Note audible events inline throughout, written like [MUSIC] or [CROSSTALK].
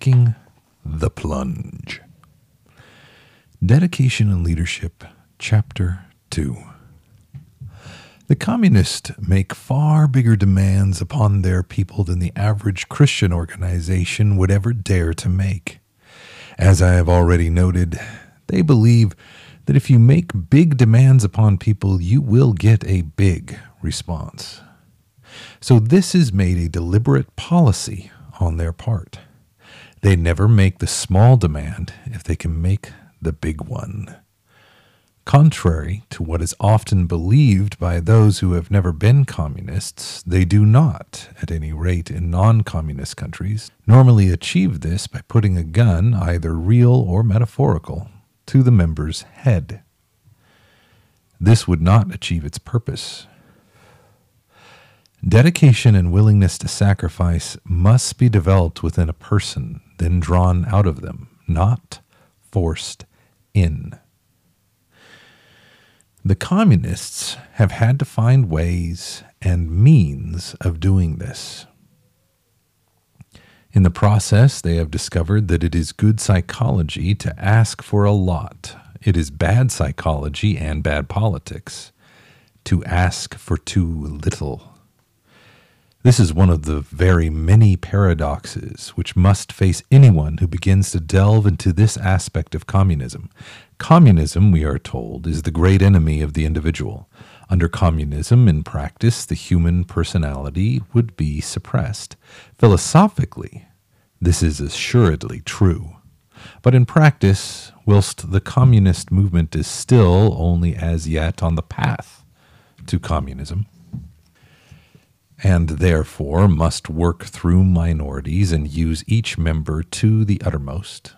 Taking the Plunge. Dedication and Leadership, Chapter 2. The communists make far bigger demands upon their people than the average Christian organization would ever dare to make. As I have already noted, they believe that if you make big demands upon people, you will get a big response. So, this is made a deliberate policy on their part. They never make the small demand if they can make the big one. Contrary to what is often believed by those who have never been communists, they do not, at any rate in non communist countries, normally achieve this by putting a gun, either real or metaphorical, to the member's head. This would not achieve its purpose. Dedication and willingness to sacrifice must be developed within a person, then drawn out of them, not forced in. The communists have had to find ways and means of doing this. In the process, they have discovered that it is good psychology to ask for a lot. It is bad psychology and bad politics to ask for too little. This is one of the very many paradoxes which must face anyone who begins to delve into this aspect of communism. Communism, we are told, is the great enemy of the individual. Under communism, in practice, the human personality would be suppressed. Philosophically, this is assuredly true. But in practice, whilst the communist movement is still only as yet on the path to communism, and therefore must work through minorities and use each member to the uttermost.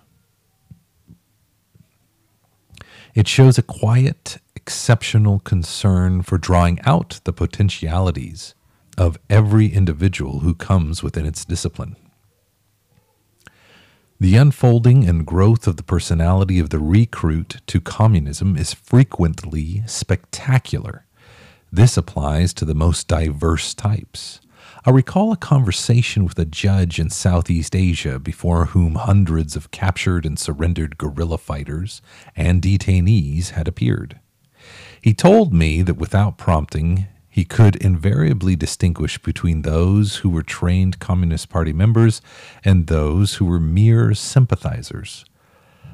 It shows a quiet, exceptional concern for drawing out the potentialities of every individual who comes within its discipline. The unfolding and growth of the personality of the recruit to communism is frequently spectacular this applies to the most diverse types. I recall a conversation with a judge in Southeast Asia before whom hundreds of captured and surrendered guerrilla fighters and detainees had appeared. He told me that without prompting, he could invariably distinguish between those who were trained Communist Party members and those who were mere sympathizers.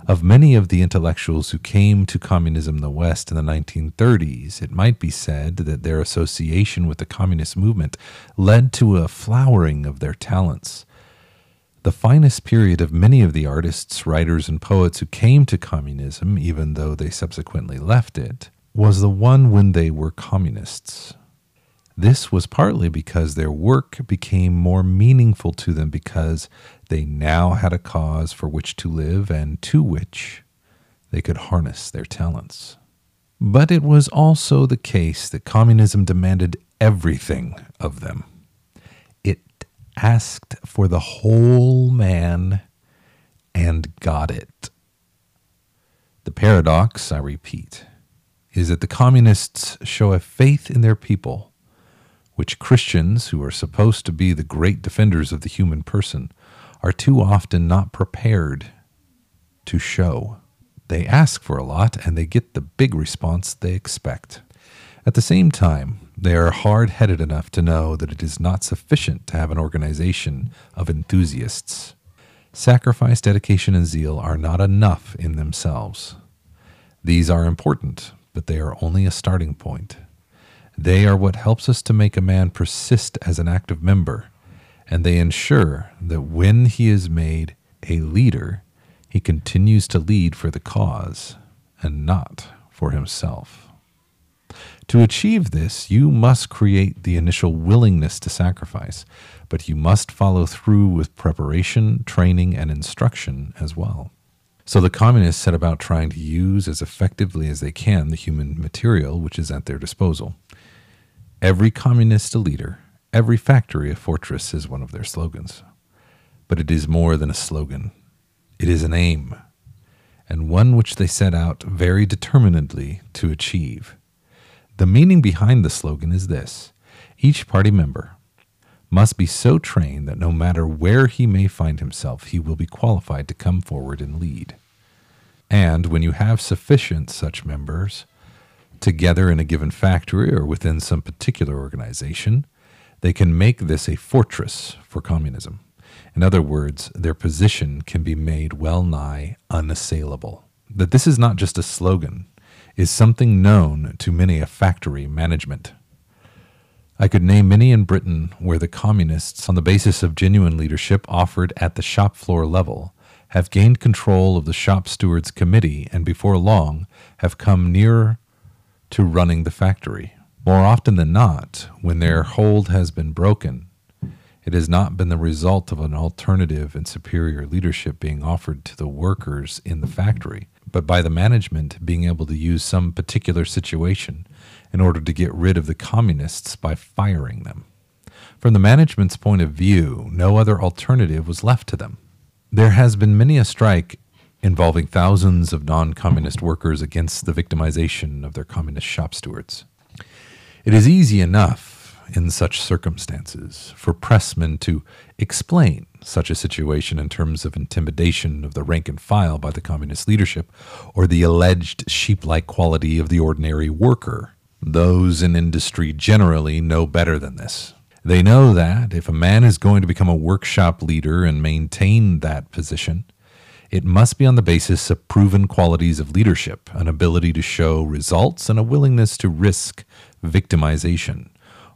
Of many of the intellectuals who came to communism in the West in the 1930s, it might be said that their association with the communist movement led to a flowering of their talents. The finest period of many of the artists, writers, and poets who came to communism, even though they subsequently left it, was the one when they were communists. This was partly because their work became more meaningful to them because they now had a cause for which to live and to which they could harness their talents. But it was also the case that communism demanded everything of them. It asked for the whole man and got it. The paradox, I repeat, is that the communists show a faith in their people which Christians, who are supposed to be the great defenders of the human person, are too often not prepared to show. They ask for a lot and they get the big response they expect. At the same time, they are hard headed enough to know that it is not sufficient to have an organization of enthusiasts. Sacrifice, dedication, and zeal are not enough in themselves. These are important, but they are only a starting point. They are what helps us to make a man persist as an active member, and they ensure that when he is made a leader, he continues to lead for the cause and not for himself. To achieve this, you must create the initial willingness to sacrifice, but you must follow through with preparation, training, and instruction as well. So the communists set about trying to use as effectively as they can the human material which is at their disposal. Every communist leader, every factory a fortress is one of their slogans. But it is more than a slogan, it is an aim, and one which they set out very determinedly to achieve. The meaning behind the slogan is this each party member must be so trained that no matter where he may find himself, he will be qualified to come forward and lead. And when you have sufficient such members together in a given factory or within some particular organization, they can make this a fortress for communism. In other words, their position can be made well nigh unassailable. That this is not just a slogan is something known to many a factory management. I could name many in Britain where the communists, on the basis of genuine leadership offered at the shop floor level, have gained control of the shop stewards committee and before long have come nearer to running the factory. More often than not, when their hold has been broken, it has not been the result of an alternative and superior leadership being offered to the workers in the factory, but by the management being able to use some particular situation in order to get rid of the communists by firing them. From the management's point of view, no other alternative was left to them. There has been many a strike involving thousands of non communist workers against the victimization of their communist shop stewards. It is easy enough in such circumstances for pressmen to explain such a situation in terms of intimidation of the rank and file by the communist leadership or the alleged sheep like quality of the ordinary worker those in industry generally know better than this. They know that if a man is going to become a workshop leader and maintain that position, it must be on the basis of proven qualities of leadership, an ability to show results, and a willingness to risk victimization,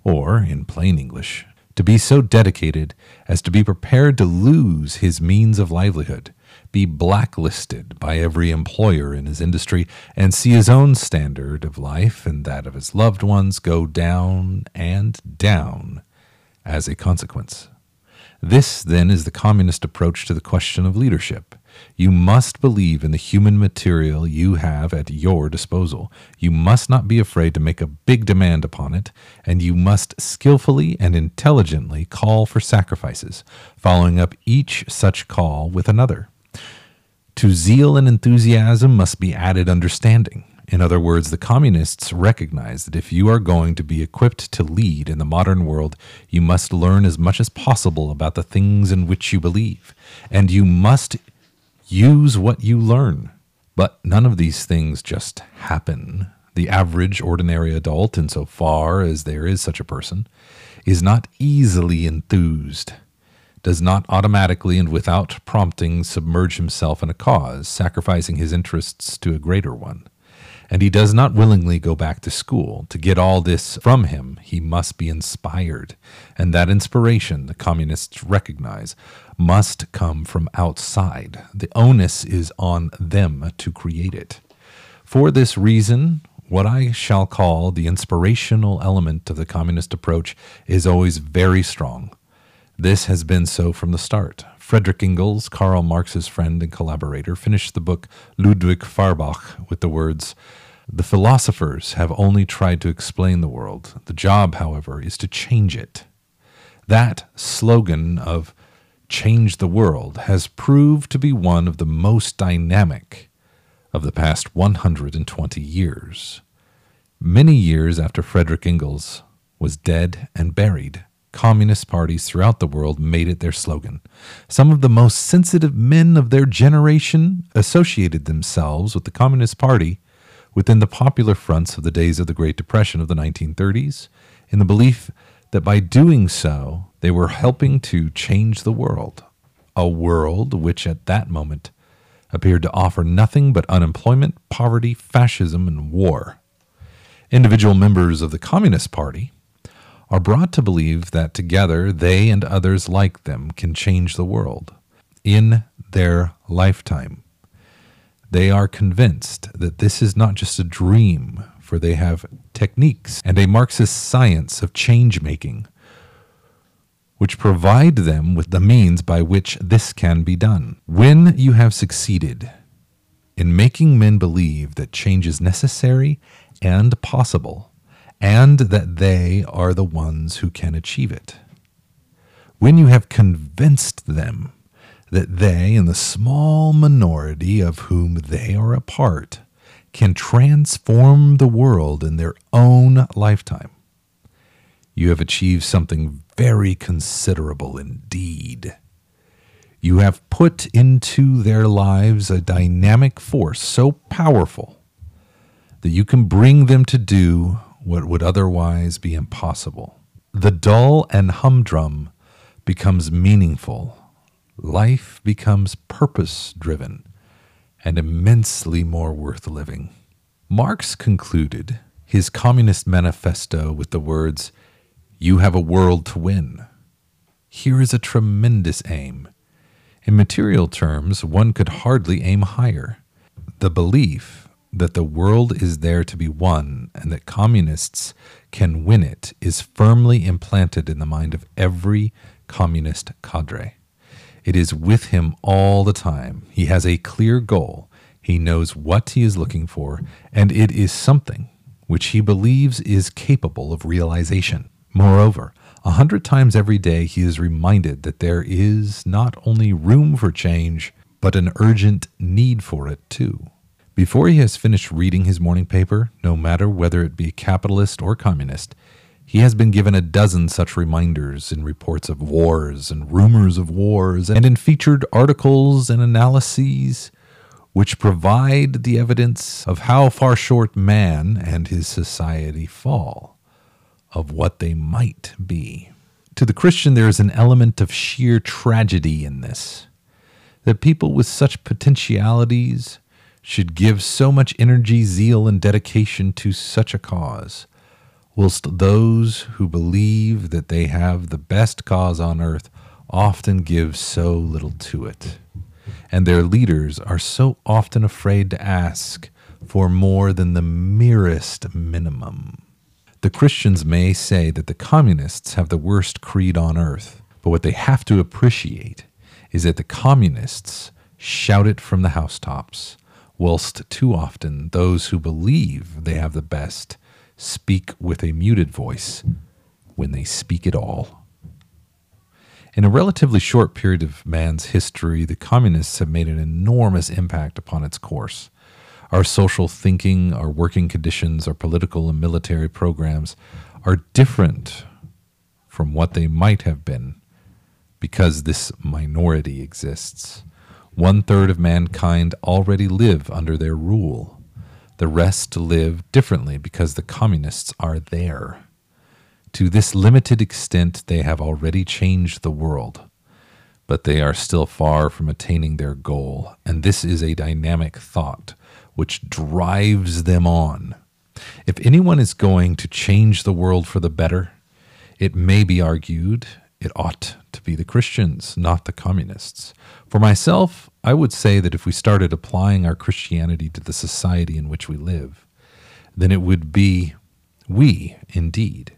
or, in plain English, to be so dedicated as to be prepared to lose his means of livelihood be blacklisted by every employer in his industry and see his own standard of life and that of his loved ones go down and down as a consequence. This, then, is the communist approach to the question of leadership. You must believe in the human material you have at your disposal. You must not be afraid to make a big demand upon it, and you must skillfully and intelligently call for sacrifices, following up each such call with another. To zeal and enthusiasm must be added understanding. In other words, the communists recognize that if you are going to be equipped to lead in the modern world, you must learn as much as possible about the things in which you believe, and you must use what you learn. But none of these things just happen. The average ordinary adult, insofar as there is such a person, is not easily enthused does not automatically and without prompting submerge himself in a cause, sacrificing his interests to a greater one. And he does not willingly go back to school. To get all this from him, he must be inspired. And that inspiration, the communists recognize, must come from outside. The onus is on them to create it. For this reason, what I shall call the inspirational element of the communist approach is always very strong. This has been so from the start. Frederick Engels, Karl Marx's friend and collaborator, finished the book Ludwig Feuerbach with the words, The philosophers have only tried to explain the world. The job, however, is to change it. That slogan of change the world has proved to be one of the most dynamic of the past 120 years. Many years after Frederick Engels was dead and buried, communist parties throughout the world made it their slogan. Some of the most sensitive men of their generation associated themselves with the Communist Party within the popular fronts of the days of the Great Depression of the 1930s in the belief that by doing so, they were helping to change the world. A world which at that moment appeared to offer nothing but unemployment, poverty, fascism, and war. Individual members of the Communist Party are brought to believe that together they and others like them can change the world in their lifetime. They are convinced that this is not just a dream, for they have techniques and a Marxist science of change making, which provide them with the means by which this can be done. When you have succeeded in making men believe that change is necessary and possible, and that they are the ones who can achieve it. When you have convinced them that they, and the small minority of whom they are a part, can transform the world in their own lifetime, you have achieved something very considerable indeed. You have put into their lives a dynamic force so powerful that you can bring them to do what would otherwise be impossible. The dull and humdrum becomes meaningful. Life becomes purpose driven and immensely more worth living. Marx concluded his Communist Manifesto with the words, You have a world to win. Here is a tremendous aim in material terms, one could hardly aim higher. The belief that the world is there to be won and that communists can win it is firmly implanted in the mind of every communist cadre. It is with him all the time. He has a clear goal. He knows what he is looking for, and it is something which he believes is capable of realization. Moreover, a hundred times every day, he is reminded that there is not only room for change, but an urgent need for it too. Before he has finished reading his morning paper, no matter whether it be capitalist or communist, he has been given a dozen such reminders in reports of wars and rumors of wars, and in featured articles and analyses which provide the evidence of how far short man and his society fall of what they might be. To the Christian, there is an element of sheer tragedy in this. That people with such potentialities should give so much energy, zeal, and dedication to such a cause, whilst those who believe that they have the best cause on earth often give so little to it. And their leaders are so often afraid to ask for more than the merest minimum. The Christians may say that the communists have the worst creed on earth, but what they have to appreciate is that the communists shout it from the housetops, whilst too often those who believe they have the best speak with a muted voice when they speak at all. In a relatively short period of man's history, the communists have made an enormous impact upon its course. Our social thinking, our working conditions, our political and military programs are different from what they might have been because this minority exists. One third of mankind already live under their rule. The rest live differently because the communists are there. To this limited extent, they have already changed the world, but they are still far from attaining their goal, and this is a dynamic thought which drives them on. If anyone is going to change the world for the better, it may be argued it ought to be the Christians, not the communists. For myself, I would say that if we started applying our Christianity to the society in which we live, then it would be we, indeed,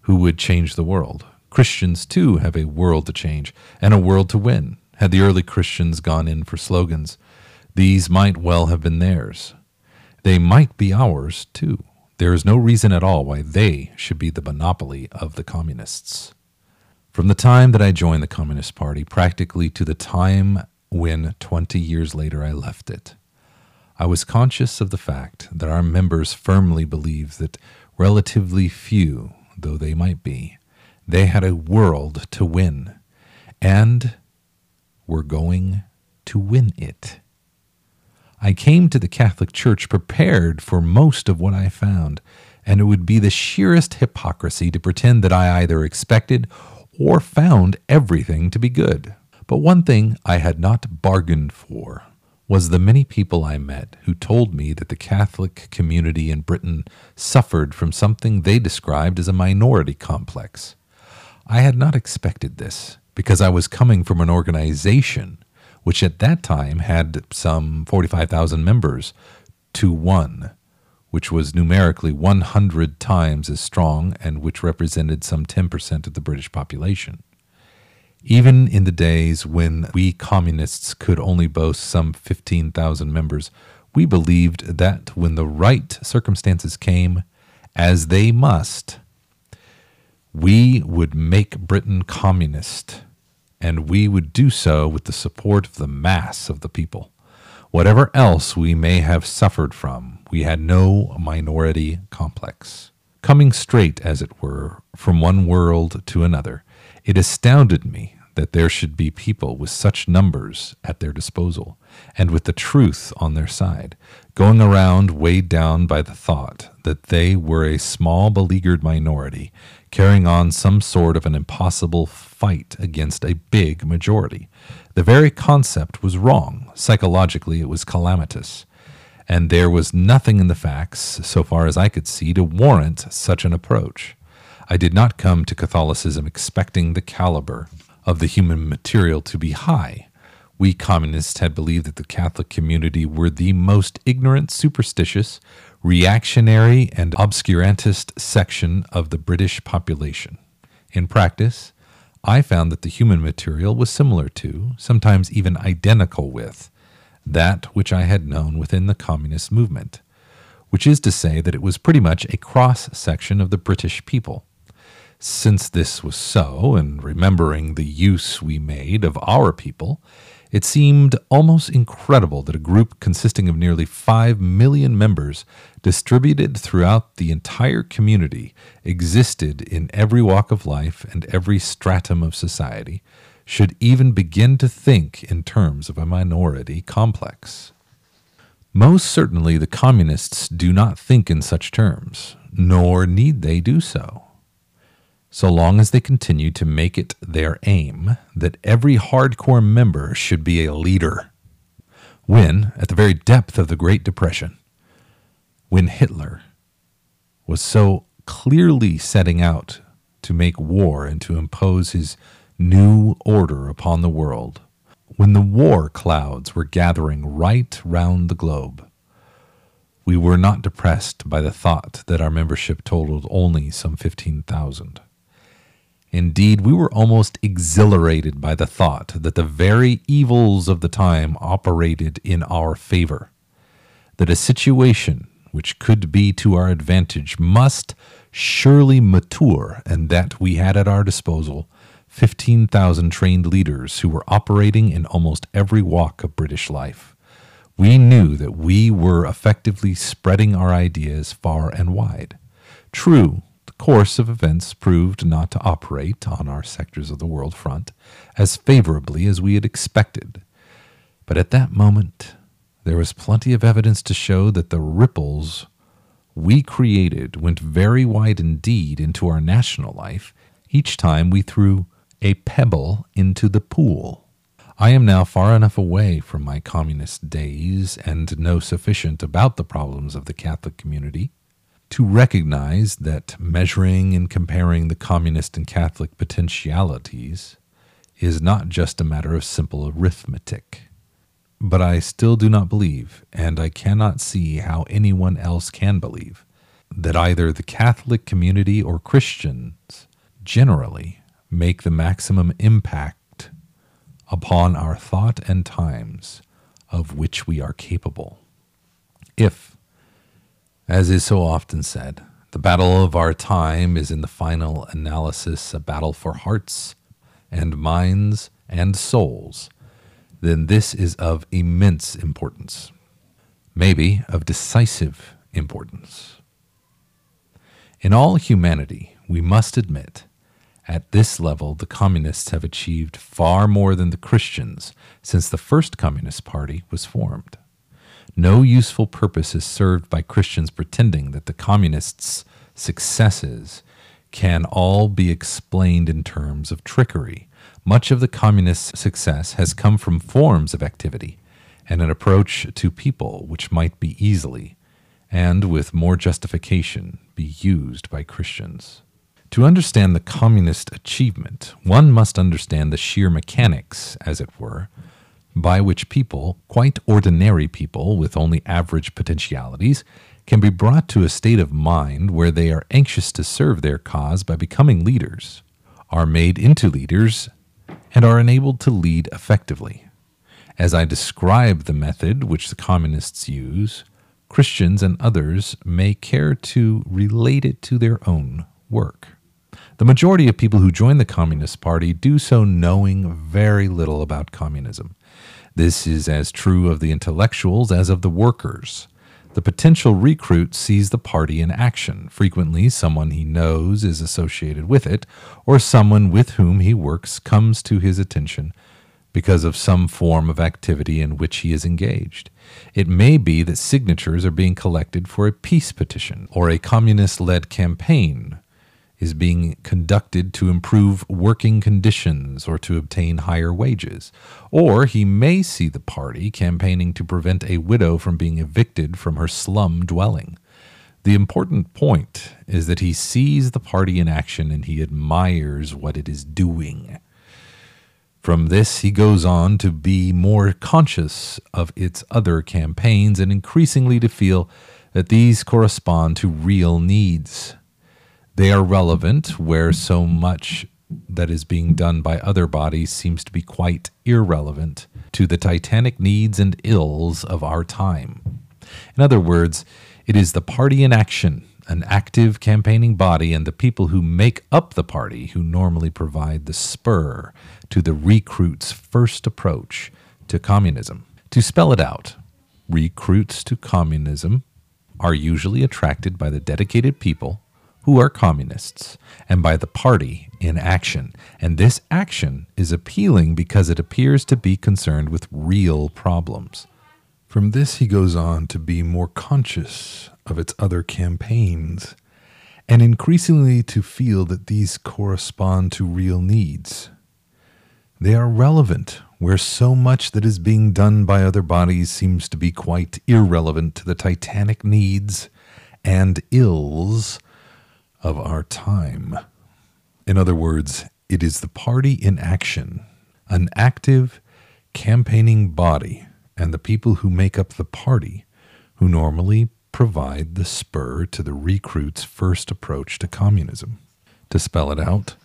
who would change the world. Christians, too, have a world to change and a world to win. Had the early Christians gone in for slogans, these might well have been theirs. They might be ours, too. There is no reason at all why they should be the monopoly of the communists. From the time that I joined the Communist Party, practically to the time when 20 years later I left it, I was conscious of the fact that our members firmly believed that relatively few, though they might be, they had a world to win, and were going to win it. I came to the Catholic Church prepared for most of what I found, and it would be the sheerest hypocrisy to pretend that I either expected or found everything to be good. But one thing I had not bargained for was the many people I met who told me that the Catholic community in Britain suffered from something they described as a minority complex. I had not expected this because I was coming from an organization which at that time had some 45,000 members, to one, which was numerically 100 times as strong and which represented some 10% of the British population. Even in the days when we communists could only boast some 15,000 members, we believed that when the right circumstances came, as they must, we would make Britain communist and we would do so with the support of the mass of the people. Whatever else we may have suffered from, we had no minority complex. Coming straight, as it were, from one world to another, it astounded me that there should be people with such numbers at their disposal, and with the truth on their side, going around weighed down by the thought that they were a small beleaguered minority, carrying on some sort of an impossible fight against a big majority. The very concept was wrong. Psychologically, it was calamitous. And there was nothing in the facts, so far as I could see, to warrant such an approach. I did not come to Catholicism expecting the caliber of the human material to be high. We communists had believed that the Catholic community were the most ignorant, superstitious, reactionary, and obscurantist section of the British population. In practice, I found that the human material was similar to, sometimes even identical with, that which I had known within the communist movement, which is to say that it was pretty much a cross section of the British people. Since this was so, and remembering the use we made of our people, it seemed almost incredible that a group consisting of nearly 5 million members, distributed throughout the entire community, existed in every walk of life and every stratum of society, should even begin to think in terms of a minority complex. Most certainly, the communists do not think in such terms, nor need they do so so long as they continue to make it their aim that every hardcore member should be a leader. When, at the very depth of the Great Depression, when Hitler was so clearly setting out to make war and to impose his new order upon the world, when the war clouds were gathering right round the globe, we were not depressed by the thought that our membership totaled only some 15,000. Indeed, we were almost exhilarated by the thought that the very evils of the time operated in our favor, that a situation which could be to our advantage must surely mature, and that we had at our disposal 15,000 trained leaders who were operating in almost every walk of British life. We knew that we were effectively spreading our ideas far and wide. True, the course of events proved not to operate on our sectors of the world front as favorably as we had expected. But at that moment, there was plenty of evidence to show that the ripples we created went very wide indeed into our national life each time we threw a pebble into the pool. I am now far enough away from my communist days and know sufficient about the problems of the Catholic community to recognize that measuring and comparing the communist and Catholic potentialities is not just a matter of simple arithmetic. But I still do not believe, and I cannot see how anyone else can believe, that either the Catholic community or Christians generally make the maximum impact upon our thought and times of which we are capable. If, as is so often said, the battle of our time is in the final analysis a battle for hearts and minds and souls, then this is of immense importance, maybe of decisive importance. In all humanity, we must admit, at this level, the communists have achieved far more than the Christians since the first Communist Party was formed. No useful purpose is served by Christians pretending that the communists' successes can all be explained in terms of trickery. Much of the communist success has come from forms of activity and an approach to people which might be easily, and with more justification, be used by Christians. To understand the communist achievement, one must understand the sheer mechanics, as it were, by which people, quite ordinary people with only average potentialities, can be brought to a state of mind where they are anxious to serve their cause by becoming leaders, are made into leaders, and are enabled to lead effectively. As I describe the method which the communists use, Christians and others may care to relate it to their own work. The majority of people who join the Communist Party do so knowing very little about communism this is as true of the intellectuals as of the workers. The potential recruit sees the party in action, frequently someone he knows is associated with it, or someone with whom he works comes to his attention because of some form of activity in which he is engaged. It may be that signatures are being collected for a peace petition, or a communist led campaign is being conducted to improve working conditions or to obtain higher wages. Or he may see the party campaigning to prevent a widow from being evicted from her slum dwelling. The important point is that he sees the party in action and he admires what it is doing. From this, he goes on to be more conscious of its other campaigns and increasingly to feel that these correspond to real needs. They are relevant where so much that is being done by other bodies seems to be quite irrelevant to the titanic needs and ills of our time. In other words, it is the party in action, an active campaigning body, and the people who make up the party who normally provide the spur to the recruit's first approach to communism. To spell it out, recruits to communism are usually attracted by the dedicated people who are communists, and by the party in action. And this action is appealing because it appears to be concerned with real problems. From this, he goes on to be more conscious of its other campaigns, and increasingly to feel that these correspond to real needs. They are relevant where so much that is being done by other bodies seems to be quite irrelevant to the titanic needs and ills of our time. In other words, it is the party in action, an active, campaigning body, and the people who make up the party who normally provide the spur to the recruit's first approach to communism. To spell it out,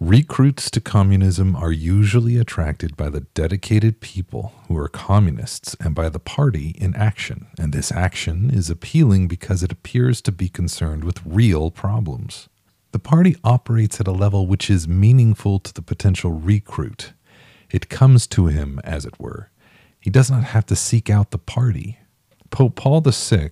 recruits to communism are usually attracted by the dedicated people who are communists and by the party in action, and this action is appealing because it appears to be concerned with real problems. The party operates at a level which is meaningful to the potential recruit. It comes to him, as it were. He does not have to seek out the party. Pope Paul VI,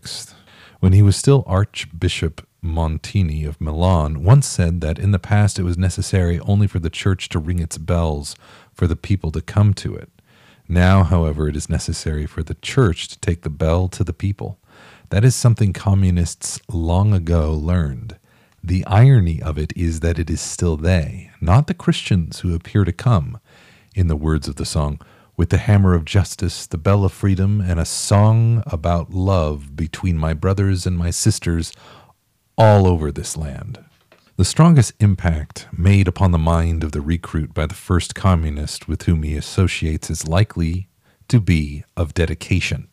when he was still Archbishop Montini of Milan, once said that in the past it was necessary only for the church to ring its bells for the people to come to it. Now, however, it is necessary for the church to take the bell to the people. That is something communists long ago learned. The irony of it is that it is still they, not the Christians, who appear to come, in the words of the song, with the hammer of justice, the bell of freedom, and a song about love between my brothers and my sisters all over this land. The strongest impact made upon the mind of the recruit by the first communist with whom he associates is likely to be of dedication.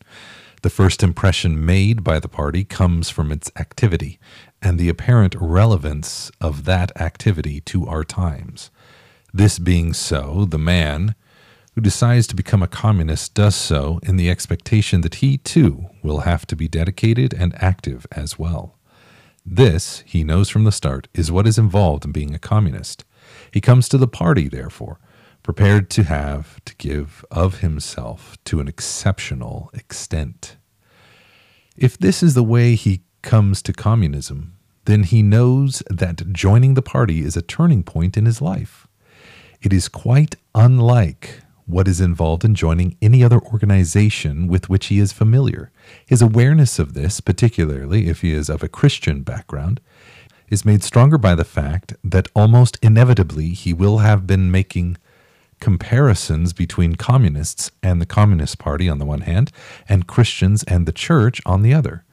The first impression made by the party comes from its activity and the apparent relevance of that activity to our times. This being so, the man who decides to become a communist does so in the expectation that he too will have to be dedicated and active as well. This, he knows from the start, is what is involved in being a communist. He comes to the party, therefore, prepared to have to give of himself to an exceptional extent. If this is the way he comes to communism, then he knows that joining the party is a turning point in his life. It is quite unlike what is involved in joining any other organization with which he is familiar. His awareness of this, particularly if he is of a Christian background, is made stronger by the fact that almost inevitably he will have been making comparisons between communists and the Communist Party on the one hand, and Christians and the Church on the other.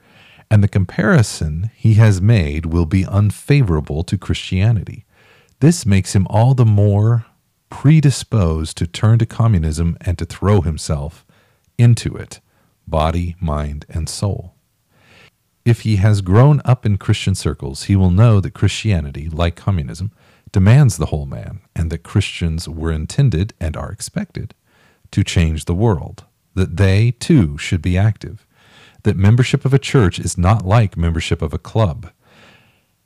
And the comparison he has made will be unfavorable to Christianity. This makes him all the more predisposed to turn to communism and to throw himself into it, body, mind, and soul. If he has grown up in Christian circles, he will know that Christianity, like communism, demands the whole man, and that Christians were intended and are expected to change the world, that they, too, should be active, that membership of a church is not like membership of a club,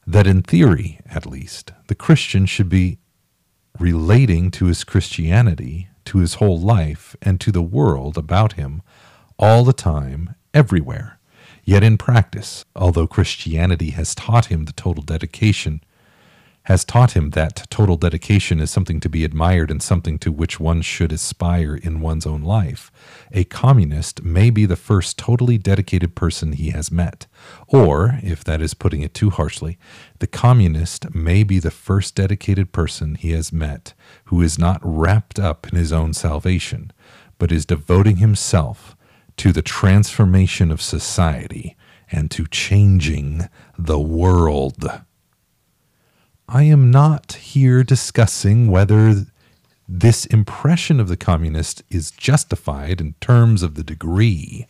that in theory, at least, the Christian should be relating to his Christianity, to his whole life, and to the world about him all the time, everywhere. Yet in practice, although Christianity has taught him the total dedication has taught him that total dedication is something to be admired and something to which one should aspire in one's own life. A communist may be the first totally dedicated person he has met. Or, if that is putting it too harshly, the communist may be the first dedicated person he has met who is not wrapped up in his own salvation, but is devoting himself to the transformation of society and to changing the world. I am not here discussing whether this impression of the communist is justified in terms of the degree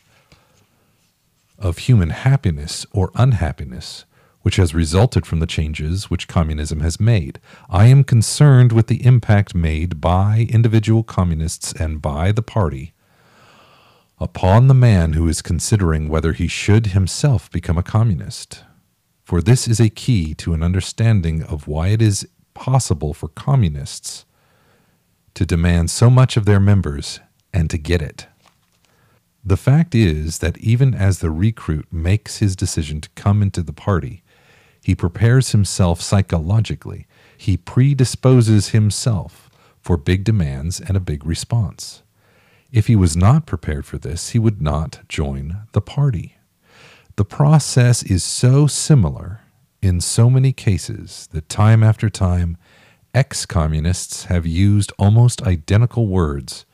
of human happiness or unhappiness which has resulted from the changes which communism has made. I am concerned with the impact made by individual communists and by the party upon the man who is considering whether he should himself become a communist for this is a key to an understanding of why it is possible for communists to demand so much of their members and to get it. The fact is that even as the recruit makes his decision to come into the party, he prepares himself psychologically. He predisposes himself for big demands and a big response. If he was not prepared for this, he would not join the party. The process is so similar in so many cases that time after time, ex communists have used almost identical words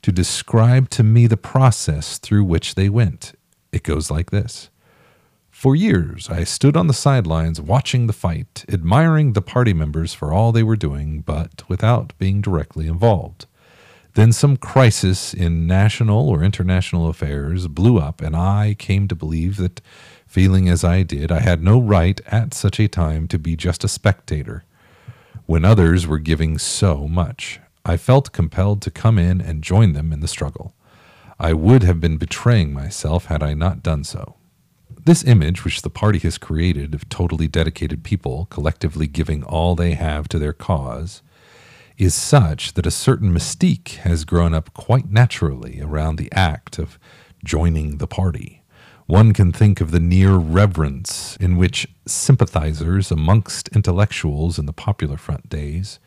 to describe to me the process through which they went. It goes like this For years, I stood on the sidelines watching the fight, admiring the party members for all they were doing, but without being directly involved. Then some crisis in national or international affairs blew up, and I came to believe that, feeling as I did, I had no right at such a time to be just a spectator when others were giving so much. I felt compelled to come in and join them in the struggle. I would have been betraying myself had I not done so. This image, which the party has created of totally dedicated people collectively giving all they have to their cause, is such that a certain mystique has grown up quite naturally around the act of joining the party. One can think of the near reverence in which sympathizers amongst intellectuals in the Popular Front days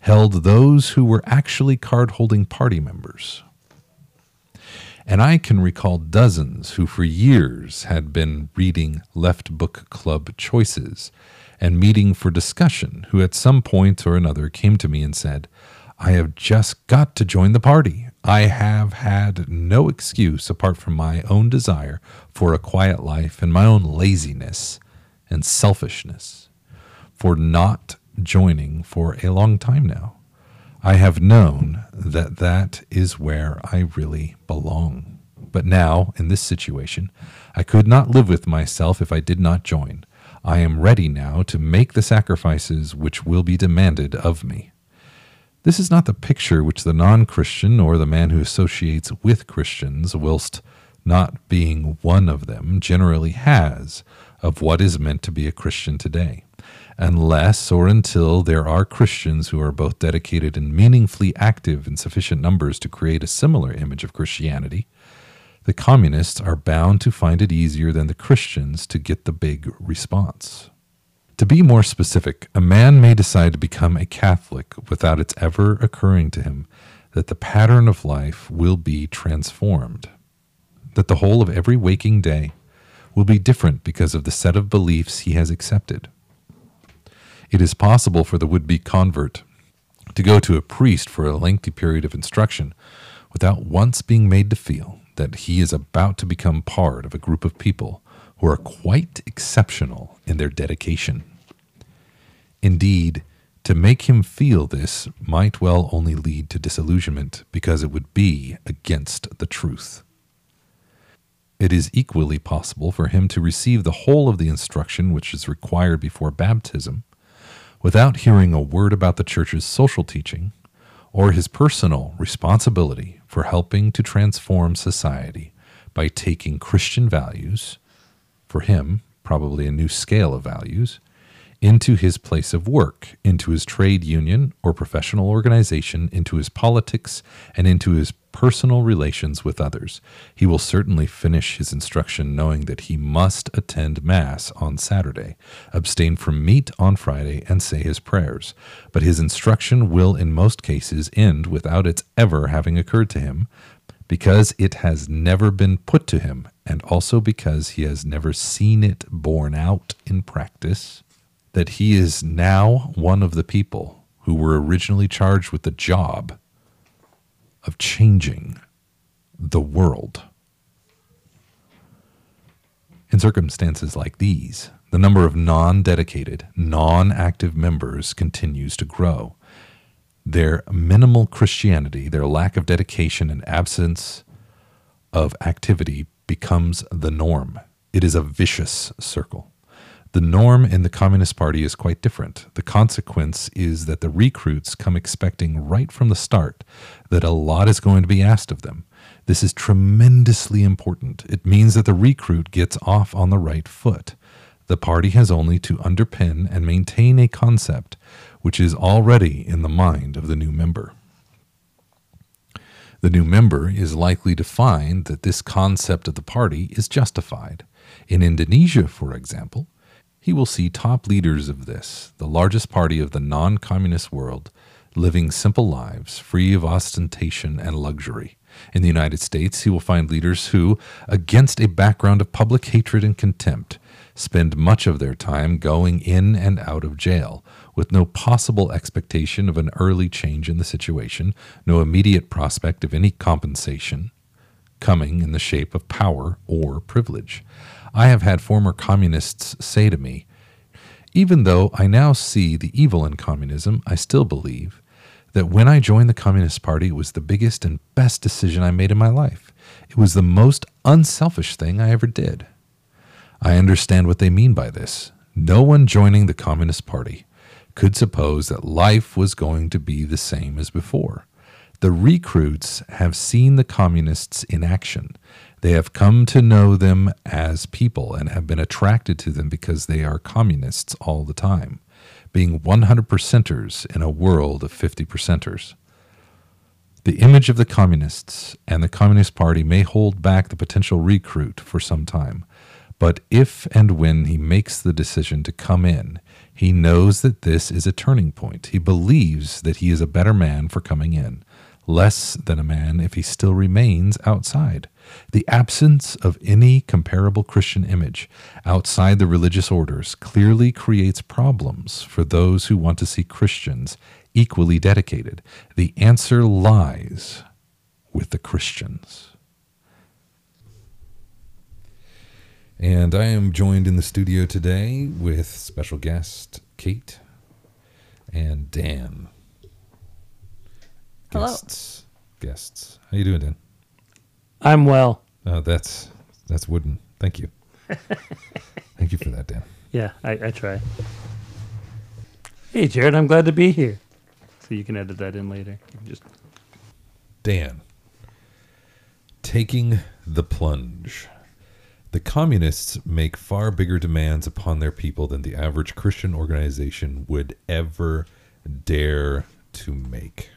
held those who were actually card holding party members. And I can recall dozens who for years had been reading Left Book Club choices and meeting for discussion, who at some point or another came to me and said, I have just got to join the party. I have had no excuse apart from my own desire for a quiet life and my own laziness and selfishness for not joining for a long time now. I have known that that is where I really belong. But now, in this situation, I could not live with myself if I did not join. I am ready now to make the sacrifices which will be demanded of me. This is not the picture which the non Christian or the man who associates with Christians, whilst not being one of them, generally has of what is meant to be a Christian today. Unless or until there are Christians who are both dedicated and meaningfully active in sufficient numbers to create a similar image of Christianity, the communists are bound to find it easier than the Christians to get the big response. To be more specific, a man may decide to become a Catholic without its ever occurring to him that the pattern of life will be transformed, that the whole of every waking day will be different because of the set of beliefs he has accepted. It is possible for the would be convert to go to a priest for a lengthy period of instruction without once being made to feel that he is about to become part of a group of people who are quite exceptional in their dedication. Indeed, to make him feel this might well only lead to disillusionment because it would be against the truth. It is equally possible for him to receive the whole of the instruction which is required before baptism without hearing a word about the Church's social teaching or his personal responsibility for helping to transform society by taking Christian values, for him, probably a new scale of values, into his place of work, into his trade union or professional organization, into his politics, and into his personal relations with others. He will certainly finish his instruction knowing that he must attend Mass on Saturday, abstain from meat on Friday, and say his prayers. But his instruction will, in most cases, end without its ever having occurred to him, because it has never been put to him, and also because he has never seen it borne out in practice that he is now one of the people who were originally charged with the job of changing the world. In circumstances like these, the number of non dedicated, non active members continues to grow. Their minimal Christianity, their lack of dedication, and absence of activity becomes the norm. It is a vicious circle. The norm in the Communist Party is quite different. The consequence is that the recruits come expecting right from the start that a lot is going to be asked of them. This is tremendously important. It means that the recruit gets off on the right foot. The party has only to underpin and maintain a concept which is already in the mind of the new member. The new member is likely to find that this concept of the party is justified. In Indonesia, for example, he will see top leaders of this, the largest party of the non communist world, living simple lives, free of ostentation and luxury. In the United States, he will find leaders who, against a background of public hatred and contempt, spend much of their time going in and out of jail, with no possible expectation of an early change in the situation, no immediate prospect of any compensation coming in the shape of power or privilege. I have had former communists say to me, even though I now see the evil in communism, I still believe that when I joined the Communist Party, it was the biggest and best decision I made in my life. It was the most unselfish thing I ever did. I understand what they mean by this. No one joining the Communist Party could suppose that life was going to be the same as before. The recruits have seen the communists in action. They have come to know them as people and have been attracted to them because they are communists all the time, being 100 percenters in a world of 50 percenters. The image of the communists and the Communist Party may hold back the potential recruit for some time, but if and when he makes the decision to come in, he knows that this is a turning point. He believes that he is a better man for coming in, less than a man if he still remains outside. The absence of any comparable Christian image outside the religious orders clearly creates problems for those who want to see Christians equally dedicated. The answer lies with the Christians. And I am joined in the studio today with special guest Kate and Dan. Hello. Guests. Guests. How you doing, Dan? I'm well. Uh, that's that's wooden. Thank you. [LAUGHS] Thank you for that, Dan. Yeah, I, I try. Hey, Jared, I'm glad to be here. So you can edit that in later. You can Just Dan. Taking the plunge. The communists make far bigger demands upon their people than the average Christian organization would ever dare to make.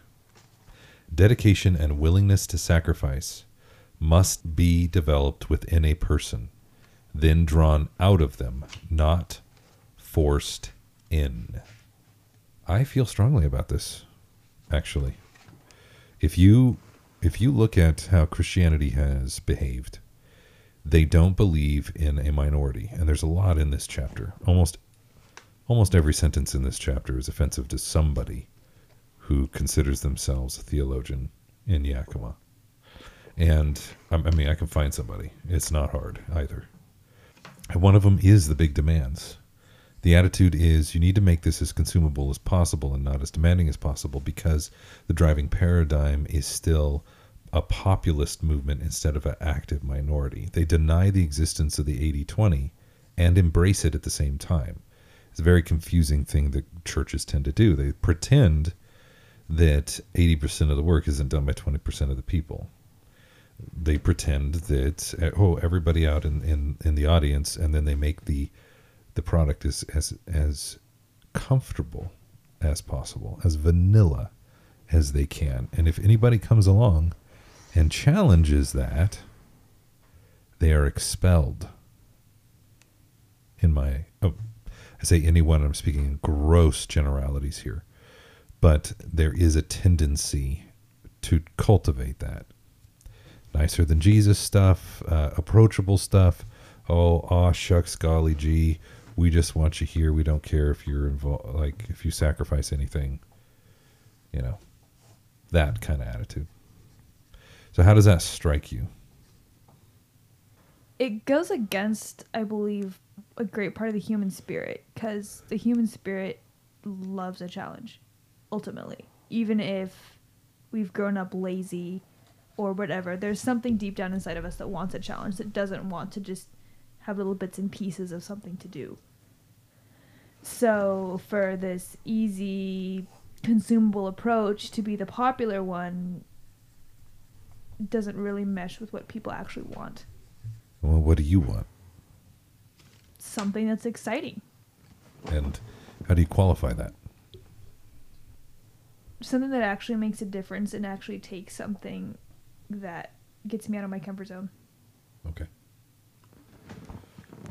Dedication and willingness to sacrifice must be developed within a person, then drawn out of them, not forced in. I feel strongly about this, actually. If you if you look at how Christianity has behaved, they don't believe in a minority, and there's a lot in this chapter. Almost almost every sentence in this chapter is offensive to somebody who considers themselves a theologian in Yakima. And I mean, I can find somebody. It's not hard either. And one of them is the big demands. The attitude is you need to make this as consumable as possible and not as demanding as possible because the driving paradigm is still a populist movement instead of an active minority. They deny the existence of the 80 20 and embrace it at the same time. It's a very confusing thing that churches tend to do. They pretend that 80% of the work isn't done by 20% of the people they pretend that uh, oh everybody out in, in, in the audience and then they make the the product as as as comfortable as possible, as vanilla as they can. And if anybody comes along and challenges that, they are expelled. In my, oh, I say anyone, I'm speaking in gross generalities here, but there is a tendency to cultivate that. Nicer than Jesus stuff, uh, approachable stuff. Oh, aw, shucks, golly gee, we just want you here. We don't care if you're involved, like if you sacrifice anything, you know, that kind of attitude. So, how does that strike you? It goes against, I believe, a great part of the human spirit because the human spirit loves a challenge, ultimately. Even if we've grown up lazy or whatever, there's something deep down inside of us that wants a challenge, that doesn't want to just have little bits and pieces of something to do. So, for this easy, consumable approach to be the popular one, doesn't really mesh with what people actually want. Well, what do you want? Something that's exciting. And how do you qualify that? Something that actually makes a difference and actually takes something that gets me out of my comfort zone. Okay.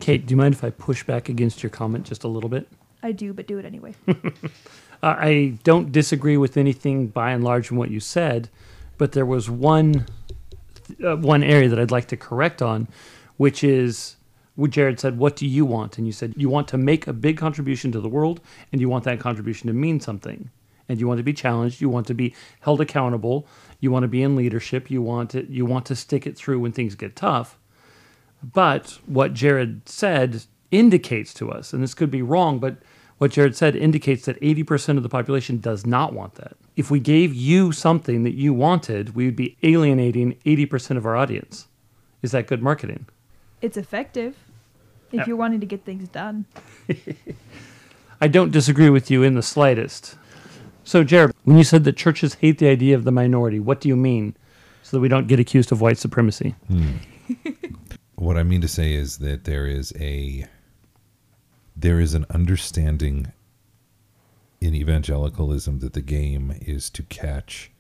Kate, do you mind if I push back against your comment just a little bit? I do, but do it anyway. [LAUGHS] Uh, I don't disagree with anything by and large from what you said, but there was one uh, one area that I'd like to correct on, which is what Jared said, "What do you want?" And you said you want to make a big contribution to the world, and you want that contribution to mean something, and you want to be challenged, you want to be held accountable, you want to be in leadership, you want to you want to stick it through when things get tough. But what Jared said indicates to us, and this could be wrong, but what Jared said indicates that 80% of the population does not want that. If we gave you something that you wanted, we would be alienating 80% of our audience. Is that good marketing? it's effective if Yeah. you're wanting to get things done. [LAUGHS] I don't disagree with you in the slightest. So, Jared, when you said that churches hate the idea of the minority, what do you mean? So that we don't get accused of white supremacy. Hmm. [LAUGHS] What I mean to say is that there is a there is an understanding in evangelicalism that the game is to catch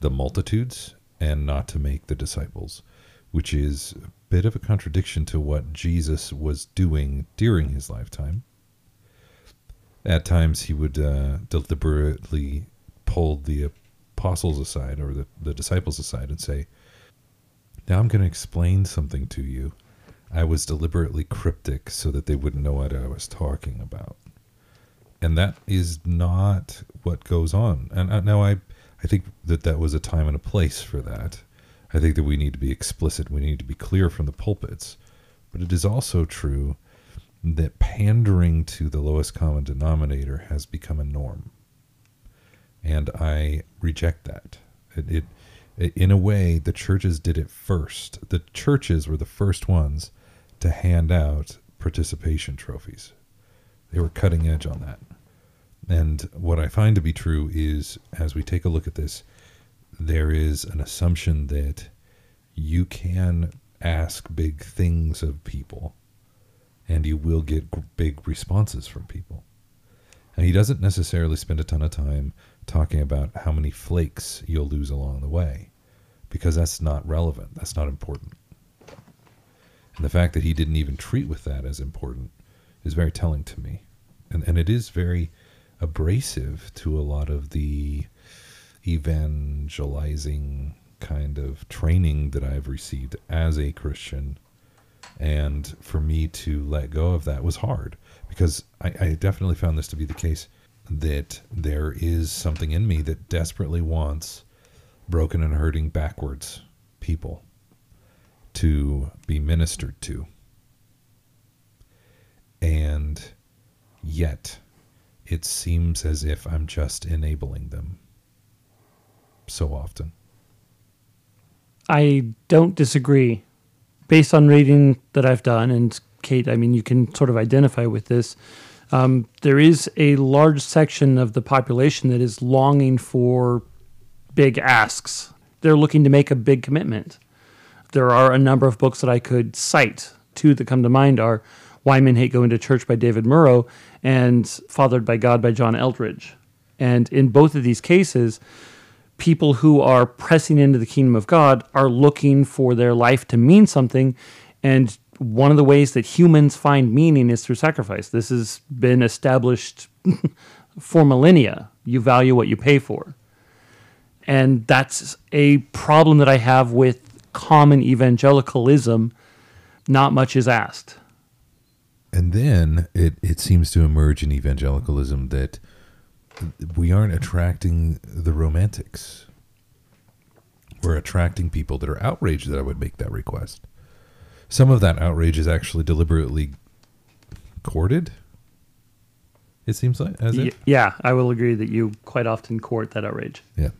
the multitudes and not to make the disciples, which is a bit of a contradiction to what Jesus was doing during his lifetime. At times, he would uh, deliberately pull the apostles aside or the, the disciples aside and say, Now I'm going to explain something to you. I was deliberately cryptic so that they wouldn't know what I was talking about. And that is not what goes on. And uh, now I, I think that that was a time and a place for that. I think that we need to be explicit. We need to be clear from the pulpits. But it is also true that pandering to the lowest common denominator has become a norm. And I reject that. It, it in a way, the churches did it first. The churches were the first ones to hand out participation trophies. They were cutting edge on that. And what I find to be true is, as we take a look at this, there is an assumption that you can ask big things of people and you will get big responses from people. And he doesn't necessarily spend a ton of time talking about how many flakes you'll lose along the way because that's not relevant. That's not important. And the fact that he didn't even treat with that as important is very telling to me. And, and it is very abrasive to a lot of the evangelizing kind of training that I've received as a Christian. And for me to let go of that was hard because I, I definitely found this to be the case that there is something in me that desperately wants broken and hurting backwards people to be ministered to. And yet, it seems as if I'm just enabling them so often. I don't disagree. Based on reading that I've done, and Kate, I mean, you can sort of identify with this. Um, there is a large section of the population that is longing for big asks. They're looking to make a big commitment. There are a number of books that I could cite. Two that come to mind are Why Men Hate Going to Church by David Murrow and Fathered by God by John Eldredge. And in both of these cases, people who are pressing into the kingdom of God are looking for their life to mean something. And one of the ways that humans find meaning is through sacrifice. This has been established [LAUGHS] for millennia. You value what you pay for. And that's a problem that I have with common evangelicalism. Not much is asked. And then it, it seems to emerge in evangelicalism that we aren't attracting the romantics. We're attracting people that are outraged that I would make that request. Some of that outrage is actually deliberately courted. It seems like as Y- it. yeah, I will agree that you quite often court that outrage. Yeah.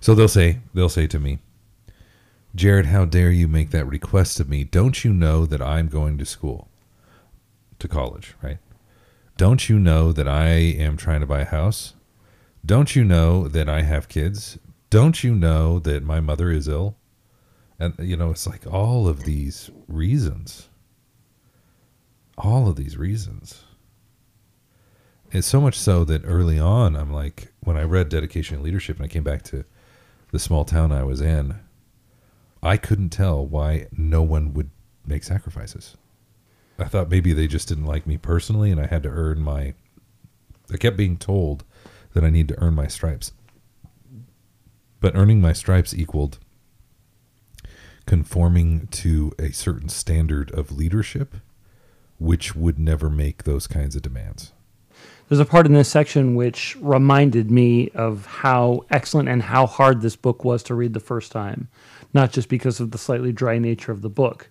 So they'll say they'll say to me, Jared, how dare you make that request of me? Don't you know that I'm going to school, to college, right? Don't you know that I am trying to buy a house? Don't you know that I have kids? Don't you know that my mother is ill? And you know, it's like all of these reasons. All of these reasons. It's so much so that early on, I'm like, when I read Dedication and Leadership and I came back to the small town I was in, I couldn't tell why no one would make sacrifices. I thought maybe they just didn't like me personally and I had to earn my. I kept being told that I need to earn my stripes. But earning my stripes equaled conforming to a certain standard of leadership, which would never make those kinds of demands. There's a part in this section which reminded me of how excellent and how hard this book was to read the first time, not just because of the slightly dry nature of the book.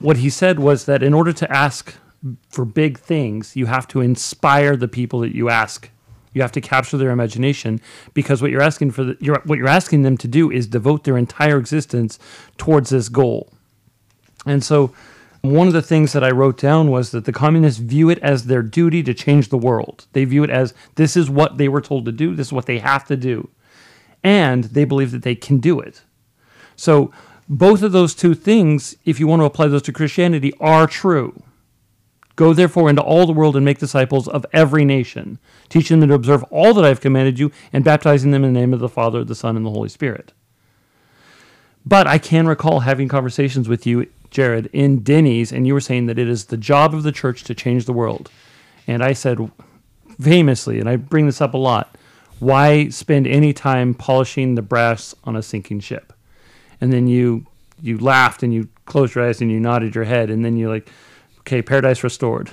What he said was that in order to ask for big things, you have to inspire the people that you ask. You have to capture their imagination because what you're asking for the, you're, what you're asking them to do is devote their entire existence towards this goal. And so one of the things that I wrote down was that the communists view it as their duty to change the world. They view it as this is what they were told to do, this is what they have to do. And they believe that they can do it. So, both of those two things, if you want to apply those to Christianity, are true. Go therefore into all the world and make disciples of every nation, teaching them to observe all that I have commanded you, and baptizing them in the name of the Father, the Son, and the Holy Spirit. But I can recall having conversations with you, Jared, in Denny's, and you were saying that it is the job of the church to change the world. And I said famously, and I bring this up a lot, why spend any time polishing the brass on a sinking ship? And then you you laughed and you closed your eyes and you nodded your head, and then you're like, okay, paradise restored.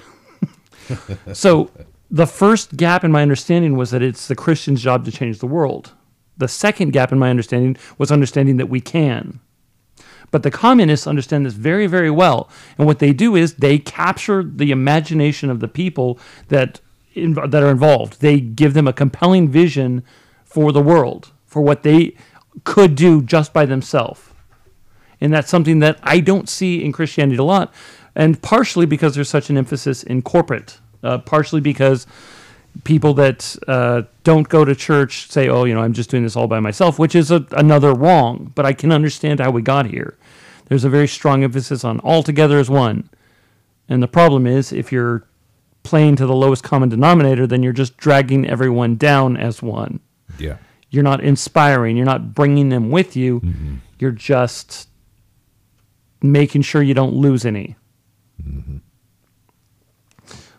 [LAUGHS] so the first gap in my understanding was that it's the Christian's job to change the world. The second gap in my understanding was understanding that we can. But the communists understand this very, very well. And what they do is they capture the imagination of the people that, that are involved. They give them a compelling vision for the world, for what they could do just by themselves. And that's something that I don't see in Christianity a lot. And partially because there's such an emphasis in corporate, uh, partially because people that uh, don't go to church say, "Oh, you know, I'm just doing this all by myself," which is a, another wrong. But I can understand how we got here. There's a very strong emphasis on all together as one, and the problem is if you're playing to the lowest common denominator, then you're just dragging everyone down as one. Yeah. You're not inspiring. You're not bringing them with you. Mm-hmm. You're just making sure you don't lose any. Mm-hmm.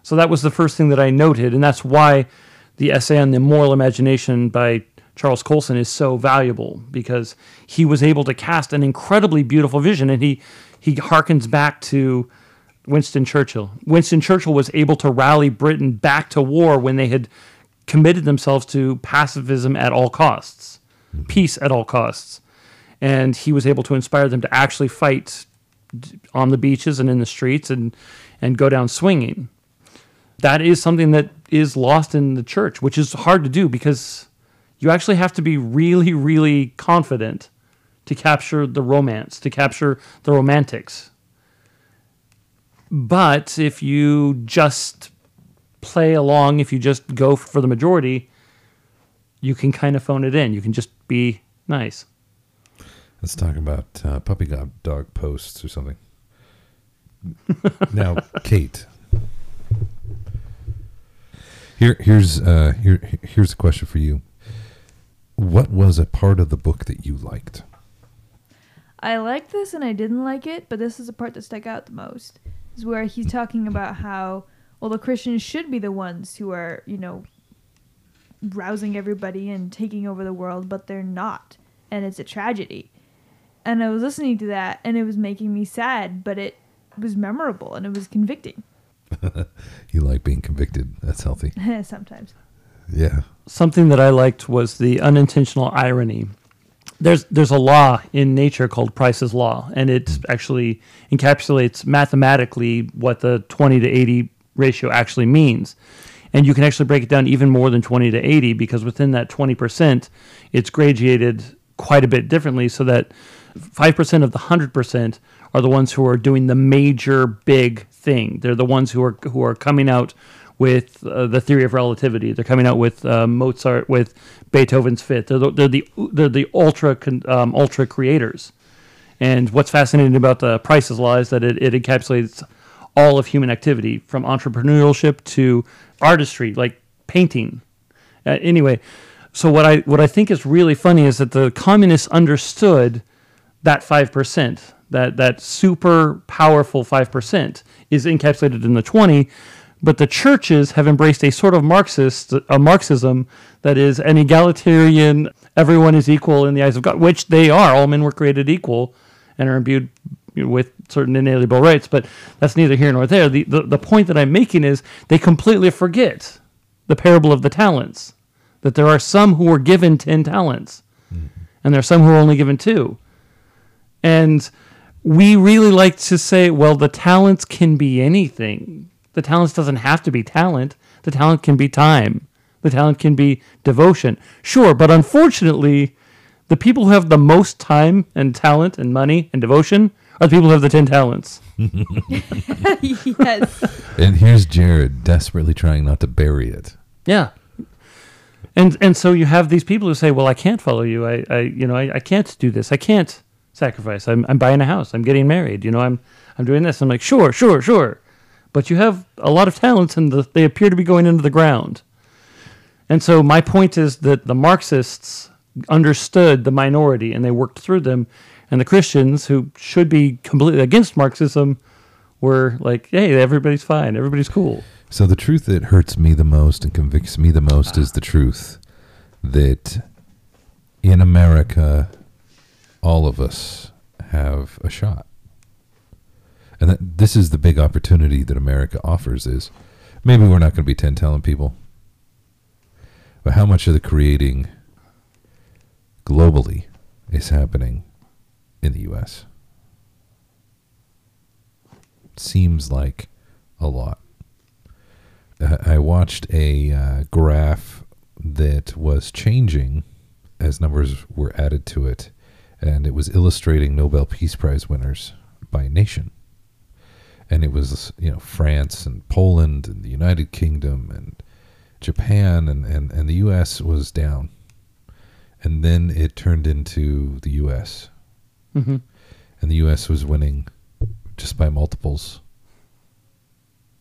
So that was the first thing that I noted, and that's why the essay on the moral imagination by Charles Colson is so valuable because he was able to cast an incredibly beautiful vision, and he he harkens back to Winston Churchill. Winston Churchill was able to rally Britain back to war when they had committed themselves to pacifism at all costs, peace at all costs, and he was able to inspire them to actually fight on the beaches and in the streets and and go down swinging that is something that is lost in the church, which is hard to do because you actually have to be really, really confident to capture the romance, to capture the romantics. But if you just play along, if you just go for the majority, you can kind of phone it in. You can just be nice. Let's talk about uh, puppy dog, dog posts or something. [LAUGHS] now, Kate, Here, here's uh, here, here's a question for you. What was a part of the book that you liked? I liked this and I didn't like it, but this is the part that stuck out the most. Is where he's talking about how well the Christians should be the ones who are, you know, rousing everybody and taking over the world, but they're not. And it's a tragedy. And I was listening to that and it was making me sad, but it was memorable and it was convicting. [LAUGHS] You like being convicted. That's healthy. [LAUGHS] Sometimes. Yeah. Something that I liked was the unintentional irony. There's there's a law in nature called Price's law, and it hmm. actually encapsulates mathematically what the 20 to 80 ratio actually means. And you can actually break it down even more than 20 to 80 because within that 20%, it's gradated quite a bit differently so that 5% of the 100% are the ones who are doing the major big thing. They're the ones who are who are coming out with uh, the theory of relativity. They're coming out with uh, Mozart, with Beethoven's Fifth. They're the they're the, they're the ultra um, ultra creators. And what's fascinating about the Price's Law is that it, it encapsulates all of human activity, from entrepreneurship to artistry, like painting. Uh, anyway, so what I what I think is really funny is that the communists understood that five percent, that that super powerful five percent, is encapsulated in the twenty, but the churches have embraced a sort of Marxist, a Marxism that is an egalitarian, everyone is equal in the eyes of God, which they are. All men were created equal and are imbued with certain inalienable rights, but that's neither here nor there. The, the, the point that I'm making is they completely forget the parable of the talents, that there are some who were given 10 talents, mm-hmm. and there are some who are only given two. And we really like to say, well, the talents can be anything. The talents doesn't have to be talent. The talent can be time. The talent can be devotion. Sure, but unfortunately, the people who have the most time and talent and money and devotion are the people who have the 10 talents. [LAUGHS] yes. And here's Jared desperately trying not to bury it. Yeah. And and so you have these people who say, "Well, I can't follow you. I, I you know, I, I can't do this. I can't sacrifice. I'm, I'm buying a house. I'm getting married. You know, I'm I'm doing this." I'm like, "Sure, sure, sure." But you have a lot of talents and the, they appear to be going into the ground. And so my point is that the Marxists understood the minority and they worked through them and the Christians who should be completely against Marxism were like, "Hey, everybody's fine. Everybody's cool." So the truth that hurts me the most and convicts me the most is the truth that in America, all of us have a shot. And that this is the big opportunity that America offers is maybe we're not going to be 10 talent people. But how much of the creating globally is happening in the US? Seems like a lot. Uh, I watched a uh, graph that was changing as numbers were added to it, and it was illustrating Nobel Peace Prize winners by nation. And it was, you know, France and Poland and the United Kingdom and Japan and, and, and the U.S. was down. And then it turned into the U.S. Mm-hmm. And the U.S. was winning just by multiples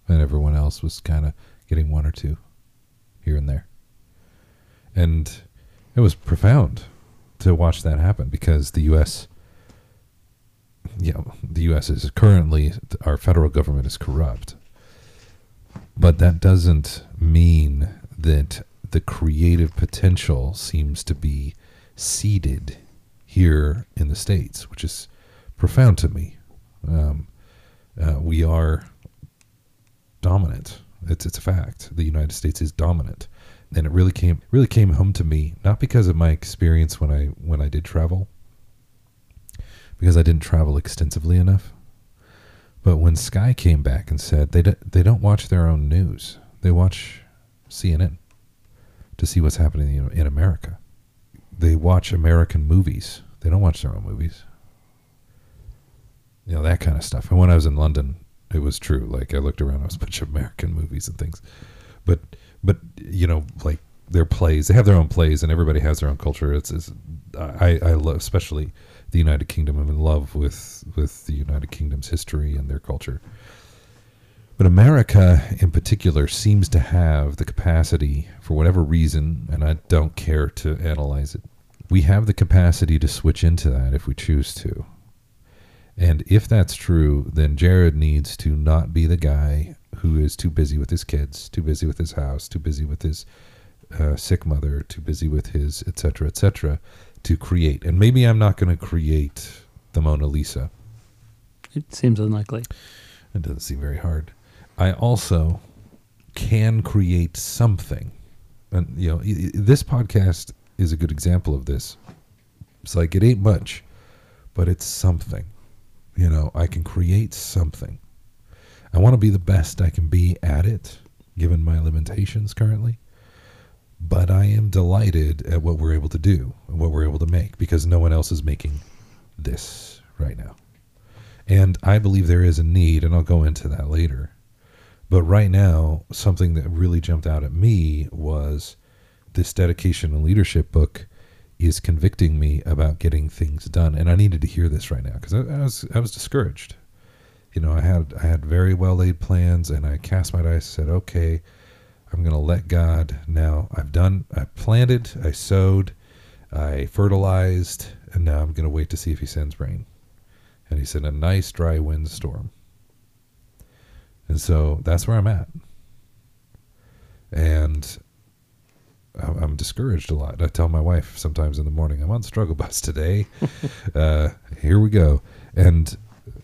and everyone else was kind of getting one or two here and there. And it was profound to watch that happen because the U.S. Know, the U.S. is currently our federal government is corrupt, but that doesn't mean that the creative potential seems to be seeded here in the states, which is profound to me. Um, uh, we are dominant. It's it's a fact. The United States is dominant, and it really came really came home to me not because of my experience when I when I did travel, because I didn't travel extensively enough, but when Sky came back and said they don't, they don't watch their own news, they watch CNN to see what's happening in, in America. They watch American movies. They don't watch their own movies. You know that kind of stuff. And when I was in London, it was true. Like I looked around, I was a bunch of American movies and things, but but you know, like their plays, they have their own plays, and everybody has their own culture. It's, it's I I love especially the United Kingdom. I'm in love with with the United Kingdom's history and their culture. But America, in particular, seems to have the capacity, for whatever reason, and I don't care to analyze it. We have the capacity to switch into that if we choose to. And if that's true, then Jared needs to not be the guy who is too busy with his kids, too busy with his house, too busy with his uh, sick mother, too busy with his et cetera, et cetera, to create. And maybe I'm not going to create the Mona Lisa. It seems unlikely. It doesn't seem very hard. I also can create something. And, you know, this podcast is a good example of this. It's like it ain't much, but it's something. You know, I can create something. I want to be the best I can be at it, given my limitations currently. But I am delighted at what we're able to do and what we're able to make because no one else is making this right now. And I believe there is a need, and I'll go into that later. But right now, something that really jumped out at me was this dedication and leadership book is convicting me about getting things done, and I needed to hear this right now because I, I was I was discouraged. You know, I had I had very well laid plans, and I cast my dice, said, "Okay, I'm going to let God now. I've done, I planted, I sowed, I fertilized, and now I'm going to wait to see if He sends rain." And He sent a nice dry windstorm. And so that's where I'm at. And I'm I'm discouraged a lot. I tell my wife sometimes in the morning, I'm on struggle bus today. [LAUGHS] uh, here we go. And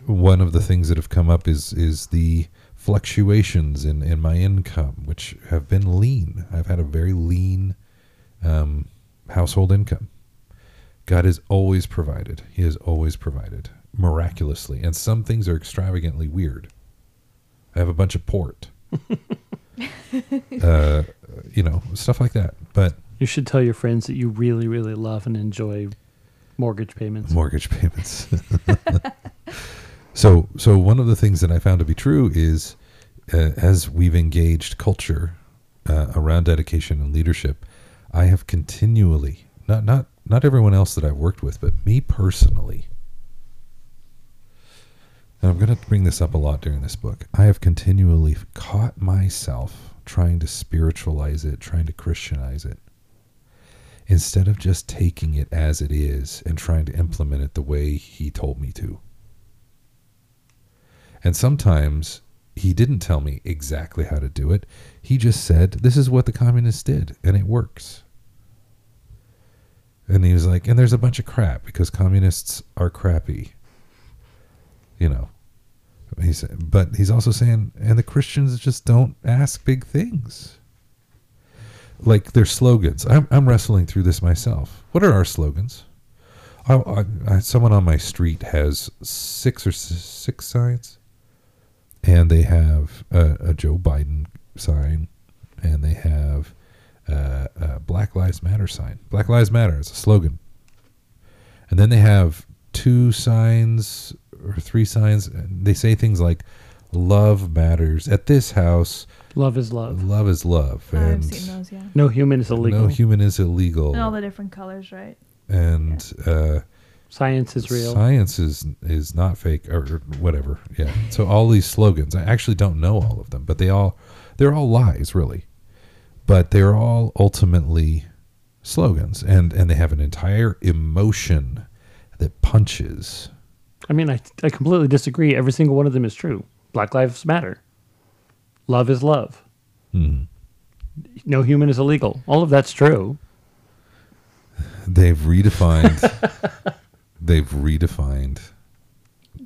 one of the things that have come up is is the fluctuations in, in my income, which have been lean. I've had a very lean um, household income. God has always provided. He has always provided miraculously. And some things are extravagantly weird. I have a bunch of port. [LAUGHS] uh, you know, stuff like that. But You should tell your friends that you really, really love and enjoy mortgage payments. mortgage payments. [LAUGHS] so, so one of the things that I found to be true is, uh, as we've engaged culture uh, around dedication and leadership, I have continually not not not everyone else that I've worked with, but me personally. And I'm going to bring this up a lot during this book. I have continually caught myself trying to spiritualize it, trying to Christianize it instead of just taking it as it is and trying to implement it the way he told me to. And sometimes he didn't tell me exactly how to do it. He just said, This is what the communists did, and it works. And he was like, And there's a bunch of crap because communists are crappy. You know. He said, but he's also saying, and the Christians just don't ask big things like their slogans. I'm, I'm wrestling through this myself. What are our slogans? I, I, I, someone on my street has six or six signs, and they have a, a Joe Biden sign, and they have uh, a Black Lives Matter sign. Black Lives Matter is a slogan, and then they have two signs or three signs. They say things like "Love matters." At this house, Love is love. love is love, I've seen those, yeah. No human is illegal. no human is illegal. And all the different colors, right? and uh, Science is real. Science is is not fake or, or whatever. Yeah. So all these slogans, I actually don't know all of them, but they all they're all lies, really. But they're all ultimately slogans, and and they have an entire emotion that punches. I mean, I, I completely disagree. Every single one of them is true. Black Lives Matter. Love is love. Mhm. No human is illegal. All of that's true. They've redefined. [LAUGHS] they've redefined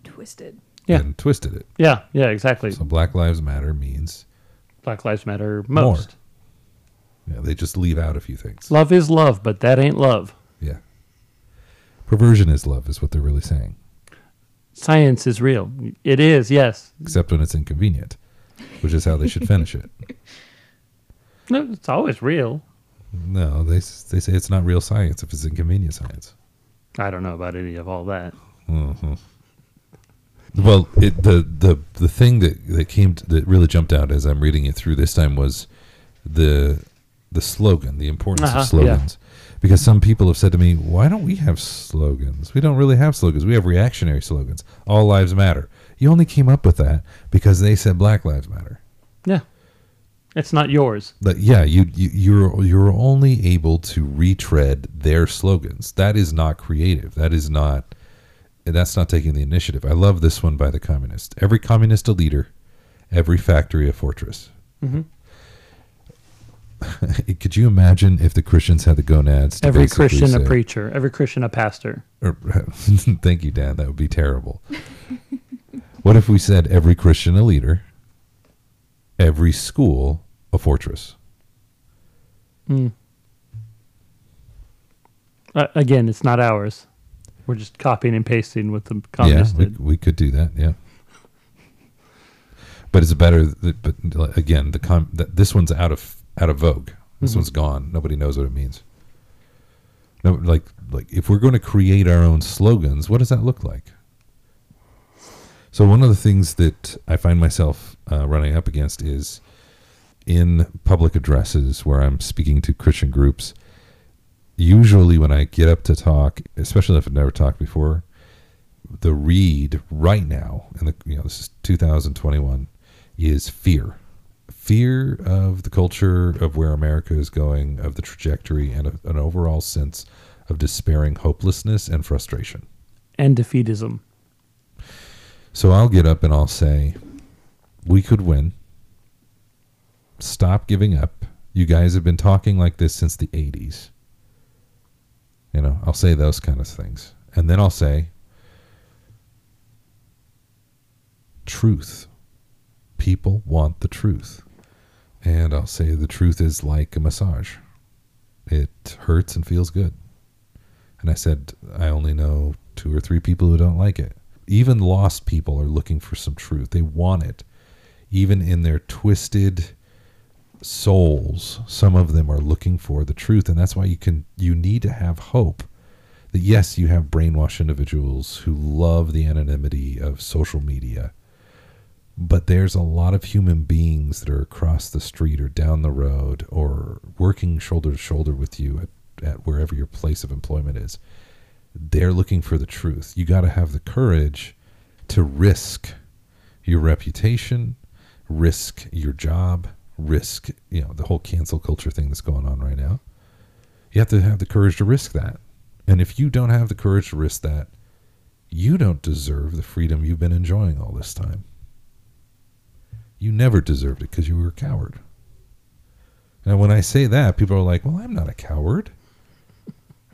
Twisted. Yeah. and twisted it. Yeah, yeah, exactly. So Black Lives Matter means Black Lives Matter More. most. yeah, they just leave out a few things. Love is love, but that ain't love. Yeah. Perversion is love, is what they're really saying. Science is real. It is, yes. except when it's inconvenient, which is how they should finish it. [LAUGHS] No, it's always real. No, they they say it's not real science if it's inconvenient science. I don't know about any of all that. hmm Well, it, the the the thing that that came to, that really jumped out as I'm reading it through this time was the the slogan, the importance Uh-huh, of slogans. Because some people have said to me, "Why don't we have slogans? We don't really have slogans. We have reactionary slogans. All lives matter. You only came up with that because they said Black Lives Matter. Yeah. It's not yours. But yeah, you, you you're you're only able to retread their slogans. That is not creative. That is not that's not taking the initiative. I love this one by the communist. Every communist a leader, every factory a fortress. hmm [LAUGHS] Could you imagine if the Christians had the gonads? To Every Christian a preacher. Every Christian a pastor. or- [LAUGHS] thank you, Dan. That would be terrible. [LAUGHS] what if we said every Christian a leader, every school a fortress? Mm. Uh, again, it's not ours. We're just copying and pasting what the communists yeah, we, did. we could do that. Yeah, but it's better. But again, the com, this one's out of out of vogue. This Mhm. one's gone. Nobody knows what it means. No, like like if we're going to create our own slogans, what does that look like? So one of the things that I find myself uh, running up against is in public addresses where I'm speaking to Christian groups. Usually, when I get up to talk, especially if I've never talked before, the read right now, and the you know this is 2021, is fear, fear of the culture of where America is going, of the trajectory, and a, an overall sense of despairing hopelessness and frustration. And defeatism. So I'll get up and I'll say, "We could win. Stop giving up. You guys have been talking like this since the 80s." You know, I'll say those kind of things. And then I'll say, truth. People want the truth. And I'll say the truth is like a massage. It hurts and feels good. And I said, I only know two or three people who don't like it. Even lost people are looking for some truth. They want it. Even in their twisted souls, some of them are looking for the truth. And that's why you can you need to have hope that yes, you have brainwashed individuals who love the anonymity of social media, but there's a lot of human beings that are across the street or down the road or working shoulder to shoulder with you at, at wherever your place of employment is. They're looking for the truth. You got to have the courage to risk your reputation, risk your job, risk, you know, the whole cancel culture thing that's going on right now. You have to have the courage to risk that. And if you don't have the courage to risk that, you don't deserve the freedom you've been enjoying all this time. You never deserved it because you were a coward. And when I say that, people are like, well, I'm not a coward.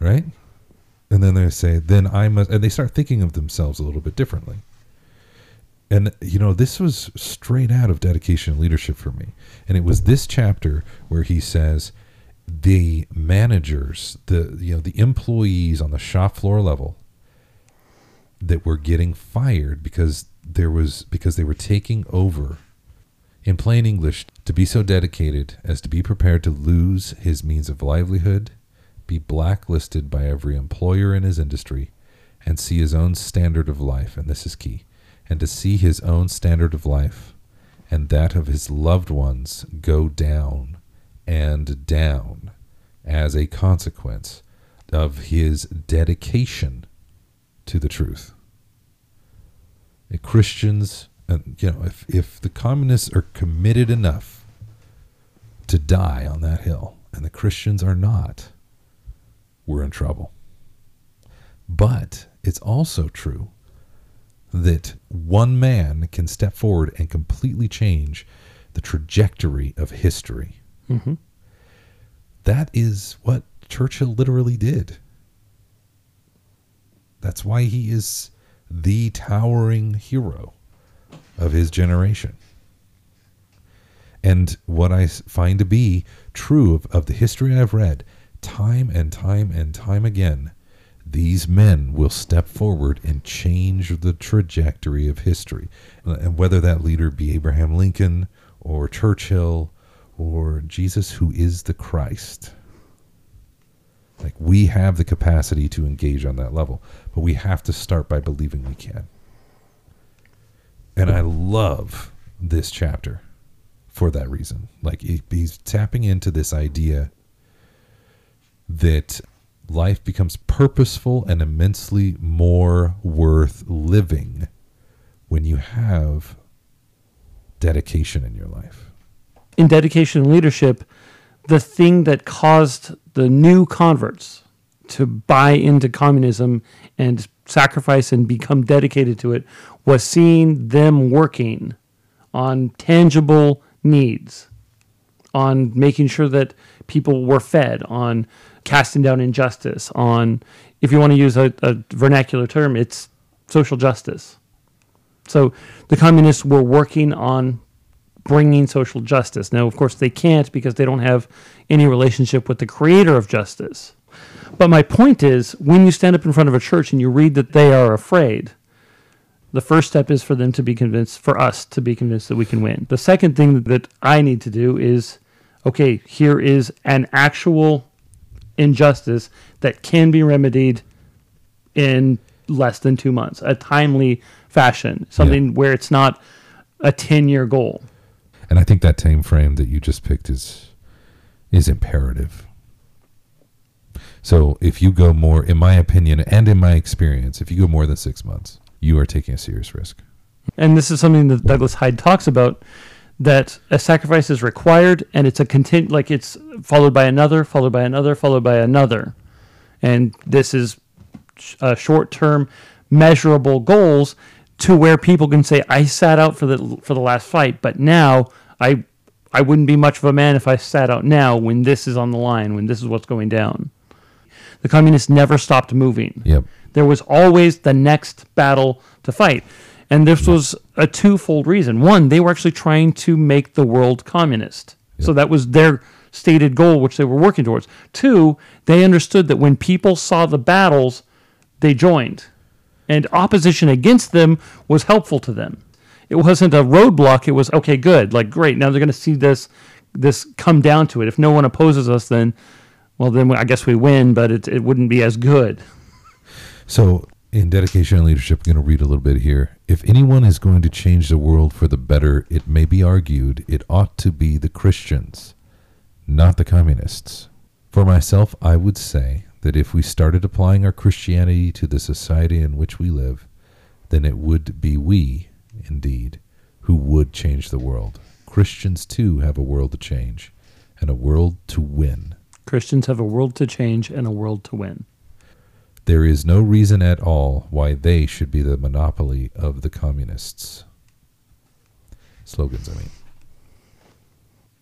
Right? And then they say, then I must, and they start thinking of themselves a little bit differently. And, you know, this was straight out of dedication and leadership for me. And it was this chapter where he says, the managers, the you know the employees on the shop floor level that were getting fired because there was because they were taking over in plain English to be so dedicated as to be prepared to lose his means of livelihood, be blacklisted by every employer in his industry, and see his own standard of life, and this is key, and to see his own standard of life and that of his loved ones go down and down as a consequence of his dedication to the truth. Christians, and you know, if if the communists are committed enough to die on that hill, and the Christians are not, we're in trouble. But it's also true that one man can step forward and completely change the trajectory of history. hmm That is what Churchill literally did. That's why he is the towering hero of his generation. And what I find to be true of, of the history I've read, time and time and time again, these men will step forward and change the trajectory of history. Uh, And whether that leader be Abraham Lincoln or Churchill or Jesus, who is the Christ. Like we have the capacity to engage on that level, but we have to start by believing we can. And I love this chapter for that reason. Like he- he's tapping into this idea that life becomes purposeful and immensely more worth living when you have dedication in your life. In dedication and leadership, the thing that caused the new converts to buy into communism and sacrifice and become dedicated to it was seeing them working on tangible needs, on making sure that people were fed, on casting down injustice, on, if you want to use a, a vernacular term, it's social justice. So the communists were working on bringing social justice. Now, of course, they can't because they don't have any relationship with the creator of justice. But my point is when you stand up in front of a church and you read that they are afraid, the first step is for them to be convinced, for us to be convinced that we can win. The second thing that I need to do is okay, here is an actual injustice that can be remedied in less than two months, a timely fashion, something where it's not a 10 year goal. And I think that time frame that you just picked is is imperative. So if you go more, in my opinion and in my experience, if you go more than six months, you are taking a serious risk. And this is something that Douglas Hyde talks about that a sacrifice is required and it's a content like it's followed by another, followed by another, followed by another. And this is a uh, short term measurable goals to where people can say, I sat out for the for the last fight, but now I I wouldn't be much of a man if I sat out now when this is on the line, when this is what's going down. The communists never stopped moving. Yep. There was always the next battle to fight. And this was a twofold reason. One, they were actually trying to make the world communist. So that was their stated goal, which they were working towards. Two, they understood that when people saw the battles, they joined. And opposition against them was helpful to them. It wasn't a roadblock, it was okay, good, like great. Now they're gonna see this this come down to it. If no one opposes us, then well then I guess we win, but it, it wouldn't be as good. So, in dedication and leadership, I'm going to read a little bit here. If anyone is going to change the world for the better, it may be argued it ought to be the Christians, not the communists. For myself, I would say that if we started applying our Christianity to the society in which we live, then it would be we, indeed, who would change the world. Christians, too, have a world to change and a world to win. Christians have a world to change and a world to win. There is no reason at all why they should be the monopoly of the communists. Slogans, I mean.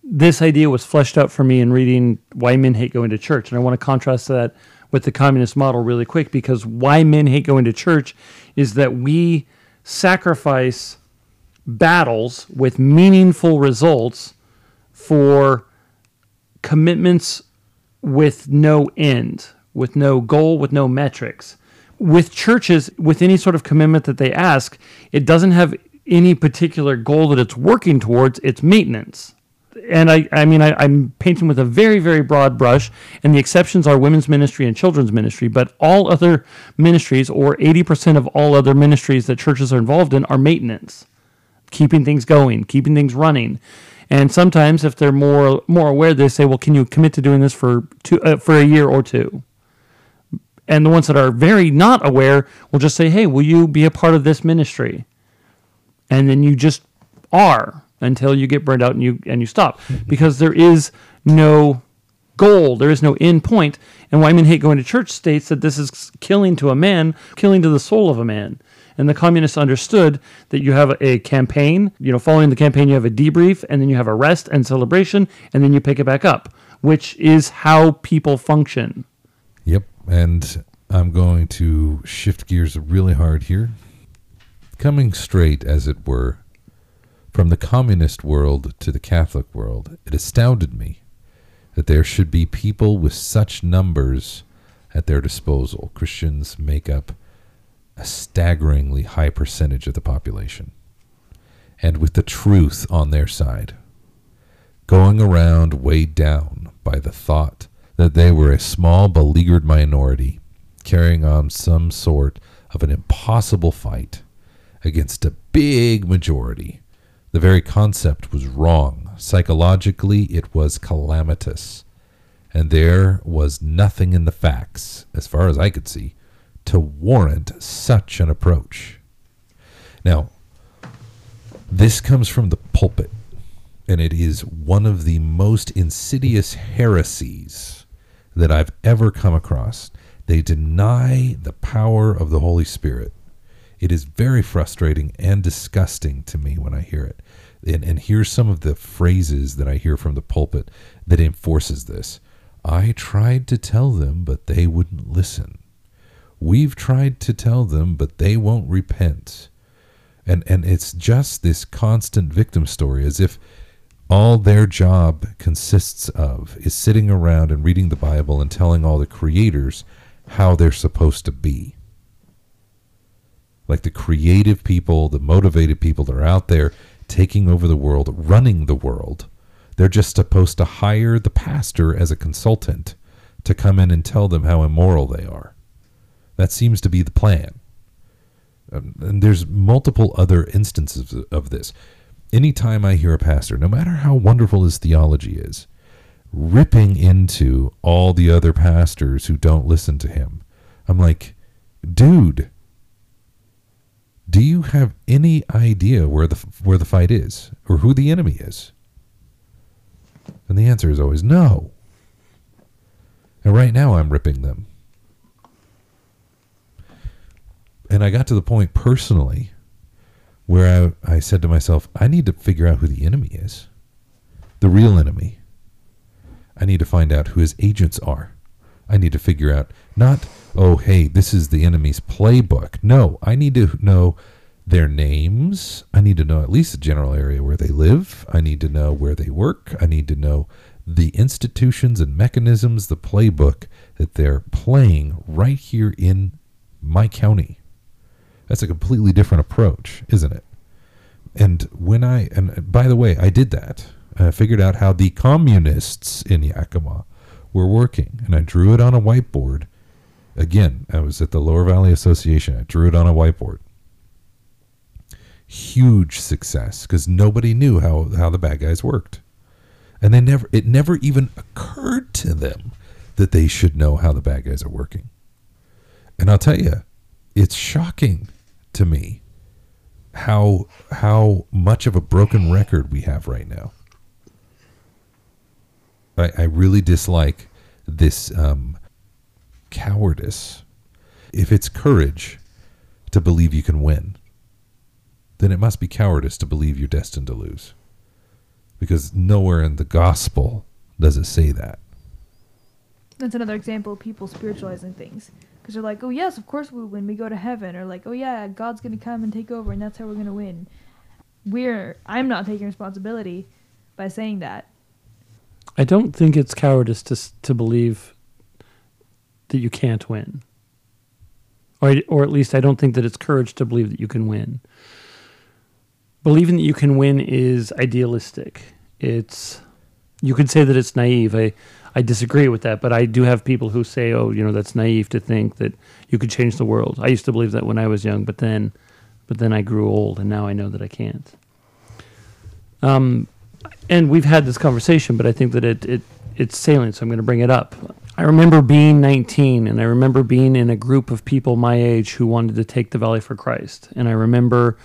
This idea was fleshed out for me in reading Why Men Hate Going to Church. And I want to contrast that with the communist model really quick because why men hate going to church is that we sacrifice battles with meaningful results for commitments with no end, with no goal, with no metrics. With churches, with any sort of commitment that they ask, it doesn't have any particular goal that it's working towards, it's maintenance. And I, I mean, I, I'm painting with a very, very broad brush, and the exceptions are women's ministry and children's ministry. But all other ministries, or 80% of all other ministries that churches are involved in, are maintenance, keeping things going, keeping things running. And sometimes, if they're more more aware, they say, "Well, can you commit to doing this for two uh, for a year or two? And the ones that are very not aware will just say, "Hey, will you be a part of this ministry?" And then you just are until you get burned out and you and you stop because there is no goal, there is no end point. And why men hate going to church states that this is killing to a man, killing to the soul of a man. And the communists understood that you have a campaign, you know, following the campaign, you have a debrief, and then you have a rest and celebration, and then you pick it back up, which is how people function. Yep. And I'm going to shift gears really hard here. Coming straight, as it were, from the communist world to the Catholic world, it astounded me that there should be people with such numbers at their disposal. Christians make up a staggeringly high percentage of the population, and with the truth on their side, going around weighed down by the thought that they were a small, beleaguered minority carrying on some sort of an impossible fight against a big majority. The very concept was wrong. Psychologically, it was calamitous. And there was nothing in the facts, as far as I could see, to warrant such an approach. Now, This comes from the pulpit, and it is one of the most insidious heresies that I've ever come across. They deny the power of the Holy Spirit. It is very frustrating and disgusting to me when I hear it. And, and here's some of the phrases that I hear from the pulpit that enforces this. I tried to tell them, but they wouldn't listen. We've tried to tell them, but they won't repent. And and it's just this constant victim story as if all their job consists of is sitting around and reading the Bible and telling all the creators how they're supposed to be. Like the creative people, the motivated people that are out there taking over the world, running the world. They're just supposed to hire the pastor as a consultant to come in and tell them how immoral they are. That seems to be the plan. Um, and there's multiple other instances of this. Anytime I hear a pastor, no matter how wonderful his theology is, ripping into all the other pastors who don't listen to him, I'm like, dude, do you have any idea where the where the fight is or who the enemy is? And the answer is always no. And right now I'm ripping them. And I got to the point personally where I, I said to myself, I need to figure out who the enemy is. The real enemy. I need to find out who his agents are. I need to figure out not, oh, hey, this is the enemy's playbook. No, I need to know their names. I need to know at least the general area where they live. I need to know where they work. I need to know the institutions and mechanisms, the playbook that they're playing right here in my county. That's a completely different approach, isn't it? And when I, and by the way, I did that. I figured out how the communists in Yakima were working, and I drew it on a whiteboard. Again, I was at the Lower Valley Association. I drew it on a whiteboard. Huge success because nobody knew how, how the bad guys worked. And they never it never even occurred to them that they should know how the bad guys are working. And I'll tell you, it's shocking to me how how much of a broken record we have right now. I, I really dislike this um, cowardice. If it's courage to believe you can win, then it must be cowardice to believe you're destined to lose. Because nowhere in the gospel does it say that. That's another example of people spiritualizing things. Because they're like, oh, yes, of course we win. We go to heaven. Or like, oh, yeah, God's to come and take over, and that's how we're to win. We're, I'm not taking responsibility by saying that. I don't think it's cowardice to to believe that you can't win, or or at least I don't think that it's courage to believe that you can win. Believing that you can win is idealistic. It's you could say that it's naive. I I disagree with that, but I do have people who say, "Oh, you know, that's naive to think that you could change the world." I used to believe that when I was young, but then, but then I grew old, and now I know that I can't. Um, and we've had this conversation, but I think that it, it it's salient, so I'm going to bring it up. I remember being 19, and I remember being in a group of people my age who wanted to take the Valley for Christ, and I remember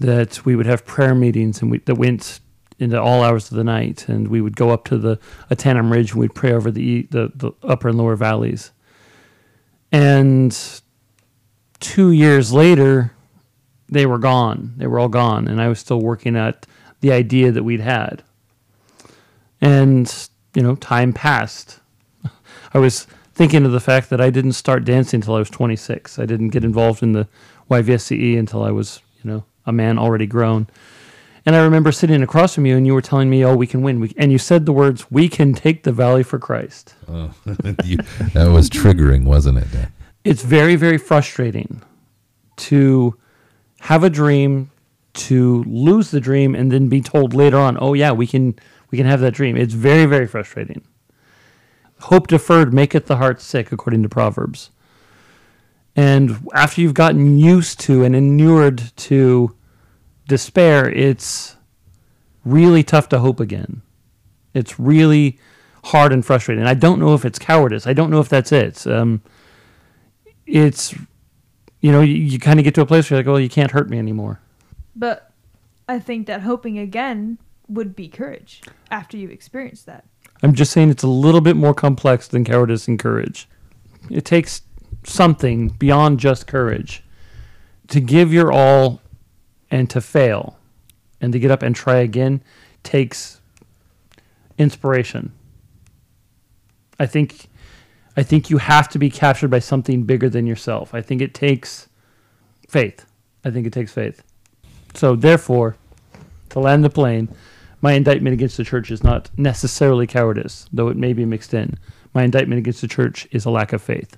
that we would have prayer meetings and we, that went into all hours of the night, and we would go up to the Ahtanum Ridge and we'd pray over the, the the upper and lower valleys. And two years later, they were gone. They were all gone, and I was still working at the idea that we'd had. And, you know, time passed. [LAUGHS] I was thinking of the fact that I didn't start dancing until I was 26. I didn't get involved in the YVSCE until I was, you know, a man already grown. And I remember sitting across from you and you were telling me, oh, we can win. We, and you said the words, we can take the valley for Christ. Oh, [LAUGHS] you, that was triggering, wasn't it? It's very, very frustrating to have a dream, to lose the dream, and then be told later on, oh, yeah, we can we can have that dream. It's very, very frustrating. Hope deferred maketh the heart sick, according to Proverbs. And after you've gotten used to and inured to despair, it's really tough to hope again. It's really hard and frustrating. I don't know if it's cowardice. I don't know if that's it. Um, it's, you know, you, you kind of get to a place where you're like, well, you can't hurt me anymore. But I think that hoping again would be courage after you've experienced that. I'm just saying it's a little bit more complex than cowardice and courage. It takes something beyond just courage to give your all and to fail and to get up and try again takes inspiration. I think I think you have to be captured by something bigger than yourself. I think it takes faith. I think it takes faith. So therefore, to land the plane, my indictment against the church is not necessarily cowardice, though it may be mixed in. My indictment against the church is a lack of faith.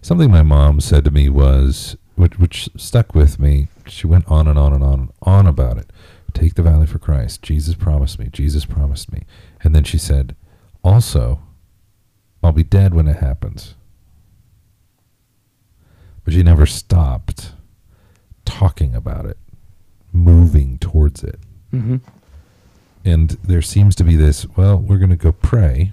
Something my mom said to me was, which, which stuck with me. She went on and on and on and on about it. Take the valley for Christ. Jesus promised me. Jesus promised me. And then she said, also, I'll be dead when it happens. But she never stopped talking about it, moving towards it. Mm-hmm. And there seems to be this, well, we're going to go pray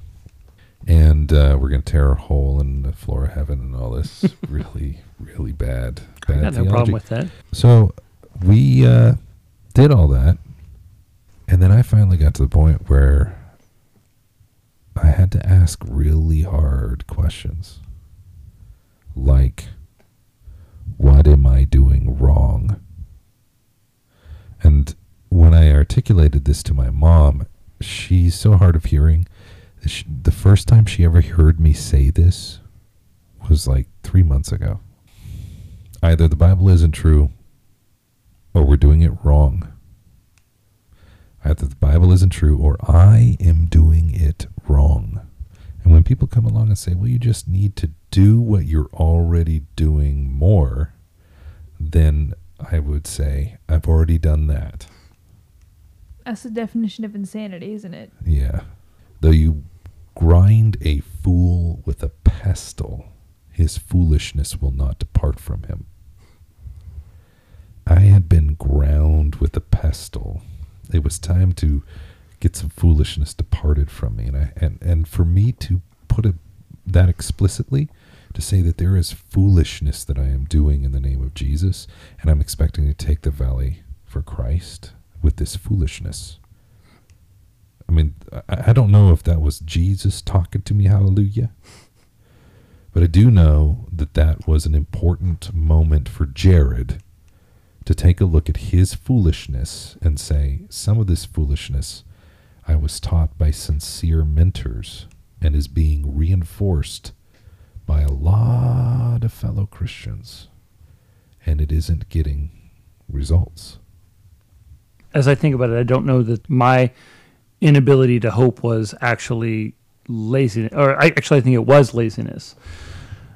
and uh, we're going to tear a hole in the floor of heaven and all this [LAUGHS] really, really bad, I bad got no problem with that. So we uh, did all that. And then I finally got to the point where I had to ask really hard questions. Like, what am I doing wrong? And when I articulated this to my mom, she's so hard of hearing. The first time she ever heard me say this was like three months ago. Either the Bible isn't true or we're doing it wrong. Either the Bible isn't true or I am doing it wrong. And when people come along and say, well, you just need to do what you're already doing more, then I would say, I've already done that. That's the definition of insanity, isn't it? Yeah. Though you grind a fool with a pestle, his foolishness will not depart from him. I had been ground with a pestle. It was time to get some foolishness departed from me, and I and and for me to put it that explicitly, to say that there is foolishness that I am doing in the name of Jesus, and I'm expecting to take the valley for Christ with this foolishness. I mean, I, I don't know if that was Jesus talking to me, hallelujah. But I do know that that was an important moment for Jared to take a look at his foolishness and say, some of this foolishness I was taught by sincere mentors and is being reinforced by a lot of fellow Christians, and it isn't getting results. As I think about it, I don't know that my inability to hope was actually laziness, or I actually I think it was laziness.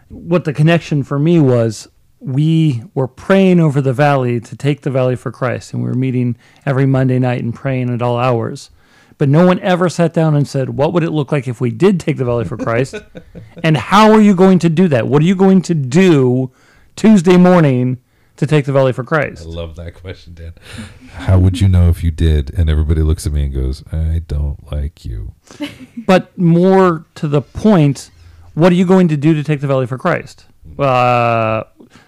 What the connection for me was we were praying over the valley to take the valley for Christ, and we were meeting every Monday night and praying at all hours. But no one ever sat down and said, What would it look like if we did take the valley for Christ? [LAUGHS] and how are you going to do that? What are you going to do Tuesday morning to take the valley for Christ? I love that question, Dan. How would you know if you did? And everybody looks at me and goes, I don't like you. [LAUGHS] but more to the point, what are you going to do to take the valley for Christ? Uh,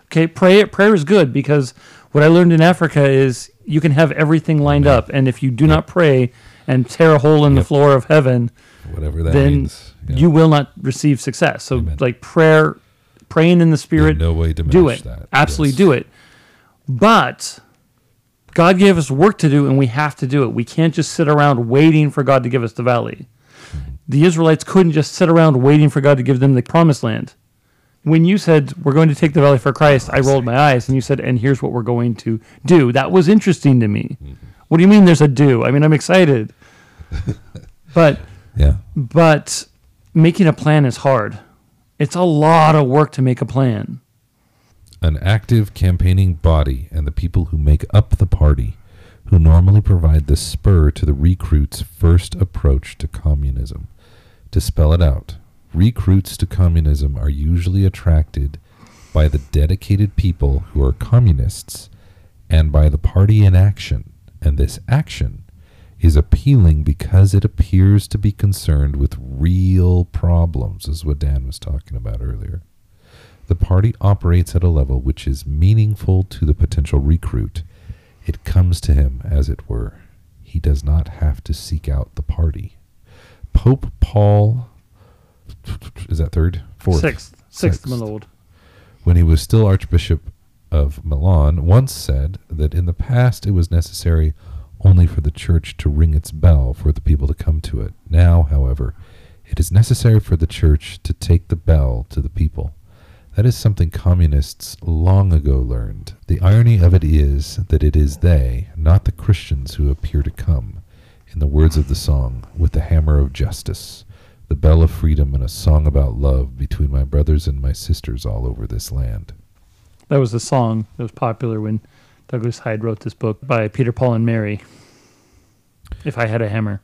okay, pray. Prayer is good because what I learned in Africa is you can have everything lined up, and if you do not pray and tear a hole in the floor of heaven, Whatever that then means. Yeah. you will not receive success. So, Amen. like prayer, praying in the Spirit, In no way to do it. that. Absolutely Yes. do it. But God gave us work to do, and we have to do it. We can't just sit around waiting for God to give us the valley. The Israelites couldn't just sit around waiting for God to give them the promised land. When you said we're going to take the valley for Christ, I rolled my eyes, and you said, "And here's what we're going to do." That was interesting to me. Mm-hmm. What do you mean? There's a do? I mean, I'm excited, [LAUGHS] but Yeah. but making a plan is hard. It's a lot of work to make a plan. An active campaigning body and the people who make up the party, who normally provide the spur to the recruit's first approach to communism. To spell it out, recruits to communism are usually attracted by the dedicated people who are communists and by the party in action. And this action is appealing because it appears to be concerned with real problems, is what Dan was talking about earlier. The party operates at a level which is meaningful to the potential recruit, It comes to him, as it were. He does not have to seek out the party. Pope Paul, is that third? Fourth? Sixth. Sixth, Sixth. my lord. when he was still Archbishop of Milan, once said that in the past it was necessary only for the church to ring its bell for the people to come to it. Now, however, it is necessary for the church to take the bell to the people. That is something communists long ago learned. The irony of it is that it is they, not the Christians, who appear to come, in the words of the song, with the hammer of justice, the bell of freedom, and a song about love between my brothers and my sisters all over this land. That was the song that was popular when Douglas Hyde wrote this book by Peter, Paul, and Mary. If I had a hammer.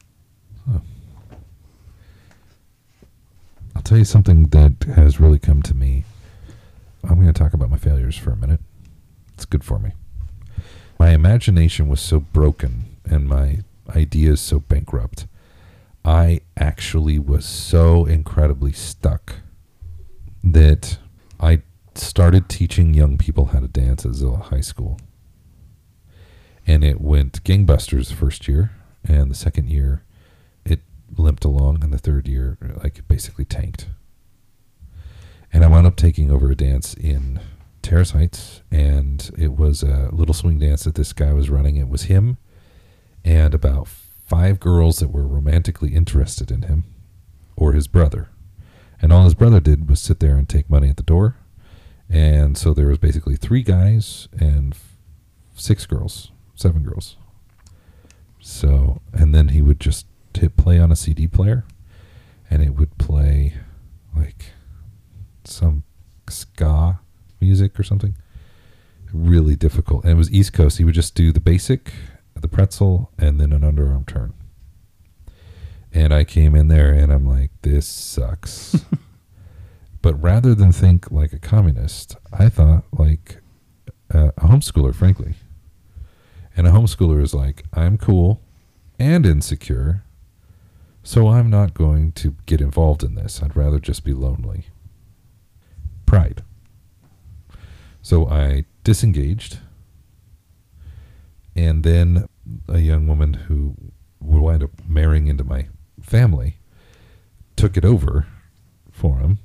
I'll tell you something that has really come to me. I'm going to talk about my failures for a minute. It's good for me. My imagination was so broken and my ideas so bankrupt. I actually was so incredibly stuck that I started teaching young people how to dance at Zillah High School. And it went gangbusters the first year, and the second year it limped along, and the third year, like, basically tanked. And I wound up taking over a dance in Terrace Heights, and it was a little swing dance that this guy was running. It was him and about five girls that were romantically interested in him or his brother. And all his brother did was sit there and take money at the door. And so there was basically three guys and six girls, seven girls. So, and then he would just hit play on a CD player and it would play like some ska music or something. Really difficult. And it was East Coast. He would just do the basic, the pretzel, and then an underarm turn. And I came in there and I'm like, this sucks. [LAUGHS] but rather than think like a communist, I thought like a, a homeschooler, frankly. And a homeschooler is like, I'm cool and insecure, so I'm not going to get involved in this. I'd rather just be lonely. Pride. So I disengaged. And then a young woman who would wind up marrying into my family took it over for him.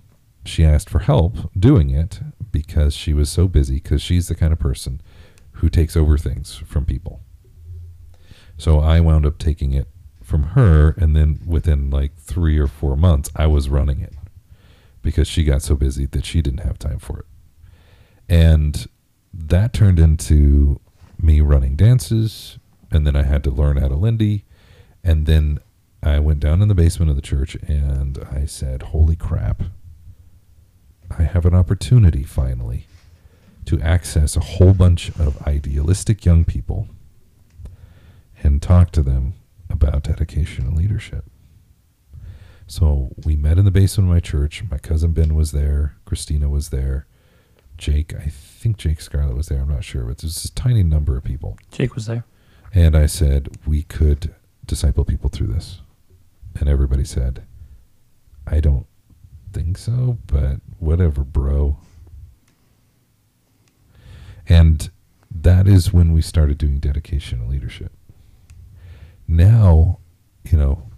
She asked for help doing it because she was so busy, because she's the kind of person who takes over things from people. So I wound up taking it from her, and then within like three or four months, I was running it because she got so busy that she didn't have time for it. And that turned into me running dances, and then I had to learn how to Lindy, and then I went down in the basement of the church and I said, Holy crap, I have an opportunity finally to access a whole bunch of idealistic young people and talk to them about dedication and leadership. So we met in the basement of my church. My cousin Ben was there. Christina was there. Jake, I think Jake Scarlett was there. I'm not sure, but there's a tiny number of people. Jake was there. And I said, we could disciple people through this. And everybody said, I don't think so, but whatever, bro. And that is when we started doing dedication and leadership. Now, you know,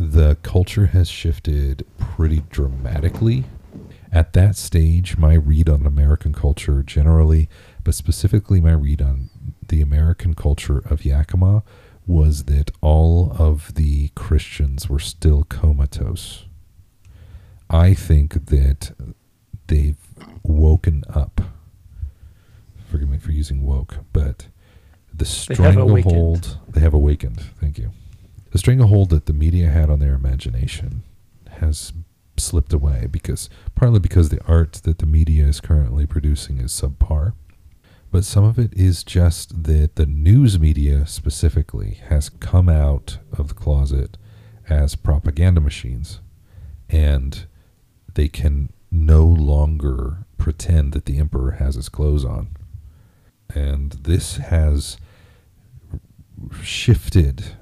the culture has shifted pretty dramatically. At that stage, my read on American culture generally, but specifically my read on the American culture of Yakima, was that all of the Christians were still comatose. I think that they've woken up. Forgive me for using woke, but the They have awakened. stranglehold they have awakened. Thank you. The stranglehold that the media had on their imagination has slipped away because partly because the art that the media is currently producing is subpar, but some of it is just that the news media specifically has come out of the closet as propaganda machines and they can no longer pretend that the emperor has his clothes on. And this has shifted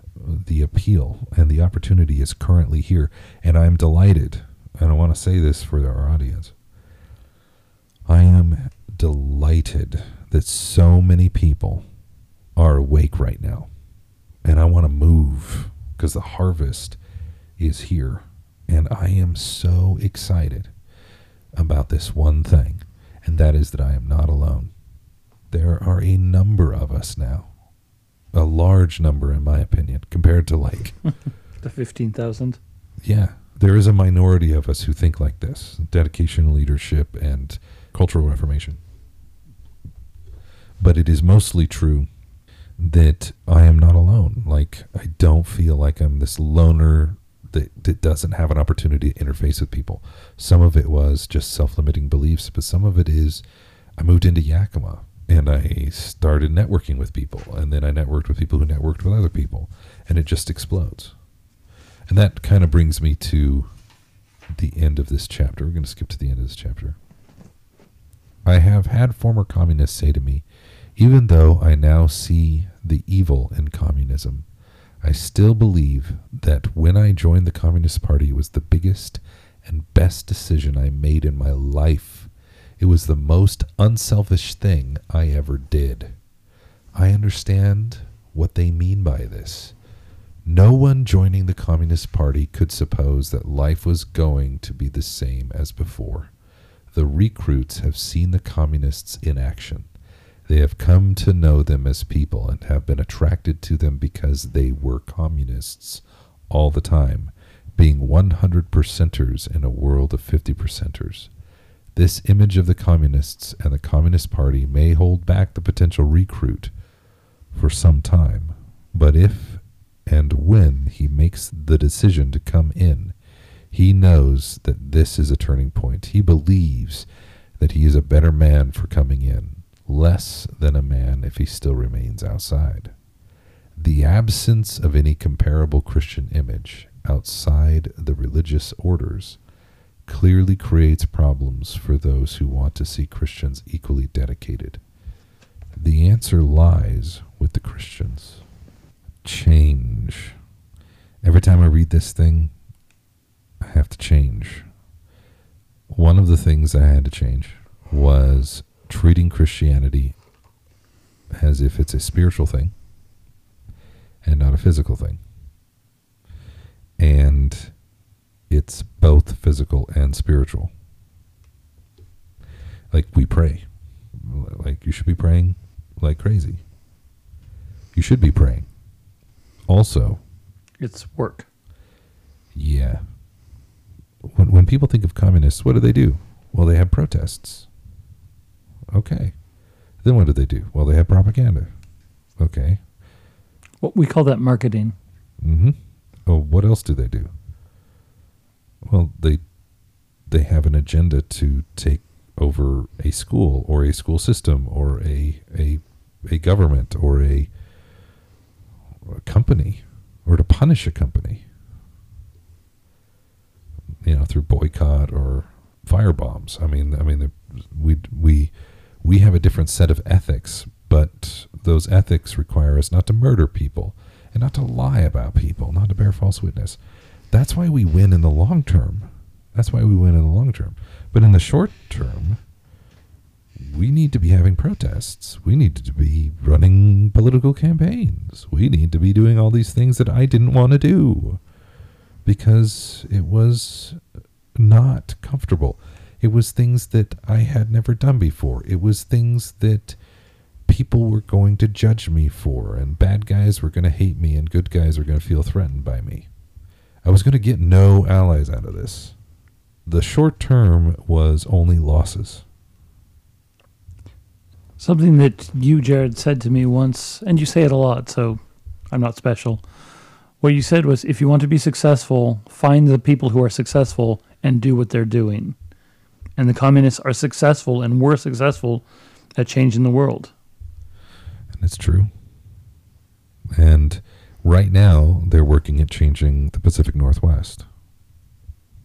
the appeal and the opportunity is currently here. And I'm delighted, and I want to say this for our audience. I am delighted that so many people are awake right now. And I want to move because the harvest is here. And I am so excited about this one thing, and that is that I am not alone. There are a number of us now, a large number, in my opinion, compared to like, [LAUGHS] The 15,000. yeah, there is a minority of us who think like this dedication, leadership, and cultural reformation. But it is mostly true that I am not alone. Like, I don't feel like I'm this loner that, that doesn't have an opportunity to interface with people. Some of it was just self limiting beliefs, but some of it is I moved into Yakima and I started networking with people. And then I networked with people who networked with other people. And it just explodes. And that kind of brings me to the end of this chapter. We're going to skip to the end of this chapter. I have had former communists say to me, even though I now see the evil in communism, I still believe that when I joined the Communist Party, it was the biggest and best decision I made in my life. It was the most unselfish thing I ever did. I understand what they mean by this. No one joining the Communist Party could suppose that life was going to be the same as before. The recruits have seen the communists in action. They have come to know them as people and have been attracted to them because they were communists all the time, being 100 percenters in a world of 50 percenters. This image of the communists and the Communist Party may hold back the potential recruit for some time, but if and when he makes the decision to come in, he knows that this is a turning point. He believes that he is a better man for coming in, less than a man if he still remains outside. The absence of any comparable Christian image outside the religious orders clearly creates problems for those who want to see Christians equally dedicated. The answer lies with the Christians. Change. Every time I read this thing, I have to change. One of the things I had to change was treating Christianity as if it's a spiritual thing and not a physical thing. And it's both physical and spiritual. Like we pray. Like you should be praying like crazy. You should be praying. Also, It's work. yeah. When when people think of communists, what do they do? Well, they have protests. Okay. Then what do they do? Well, they have propaganda. Okay. What we call that marketing. Mm-hmm. Oh, what else do they do? Well, they they have an agenda to take over a school or a school system or a a a government or a, a company or to punish a company. You know, through boycott or fire bombs. I mean, I mean, we we we have a different set of ethics, but those ethics require us not to murder people and not to lie about people, not to bear false witness. That's why we win in the long term. That's why we win in the long term. But in the short term, we need to be having protests. We need to be running political campaigns. We need to be doing all these things that I didn't want to do because it was not comfortable. It was things that I had never done before. It was things that people were going to judge me for, and bad guys were going to hate me, and good guys were going to feel threatened by me. I was going to get no allies out of this. The short term was only losses. Something that you, Jared, said to me once, and you say it a lot, so I'm not special. What you said was if you want to be successful, find the people who are successful and do what they're doing. And the communists are successful and were successful at changing the world. And it's true. And right now, they're working at changing the Pacific Northwest.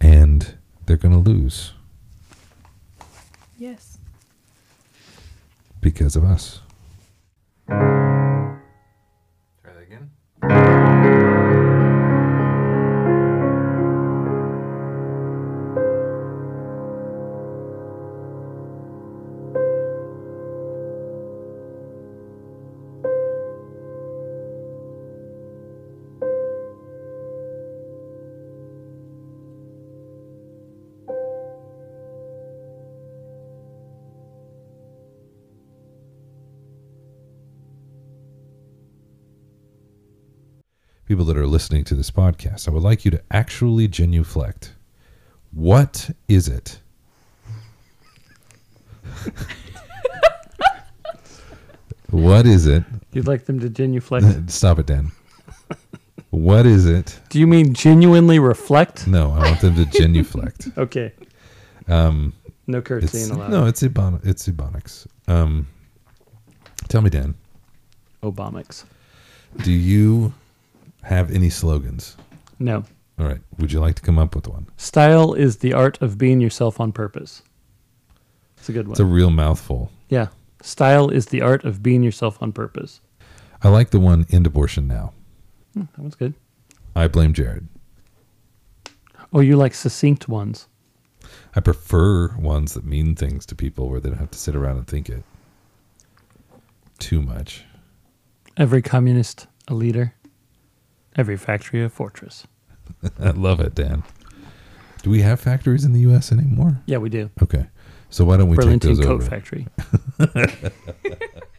And they're going to lose Yes. because of us. People that are listening to this podcast, I would like you to actually genuflect. What is it? what is it? You'd like them to genuflect? [LAUGHS] Stop it, Dan. What is it? Do you mean genuinely reflect? No, I want them to genuflect. [LAUGHS] Okay. Um, No it's, curtsying allowed. no, it's ebon- it's ebonics. Um, tell me, Dan, Obamics. do you have any slogans? No. All right. Would you like to come up with one? Style is the art of being yourself on purpose. It's a good one. It's a real mouthful. yeah. Style is the art of being yourself on purpose. I like the one end abortion now. Hmm, that one's good. I blame Jared. Oh, you like succinct ones. I prefer ones that mean things to people where they don't have to sit around and think it too much. Every communist a leader. Every factory a fortress. [LAUGHS] I love it, Dan. Do we have factories in the U.S. anymore? Yeah, we do. Okay. So why don't we Burlington take those Coat over? Factory. [LAUGHS] [LAUGHS]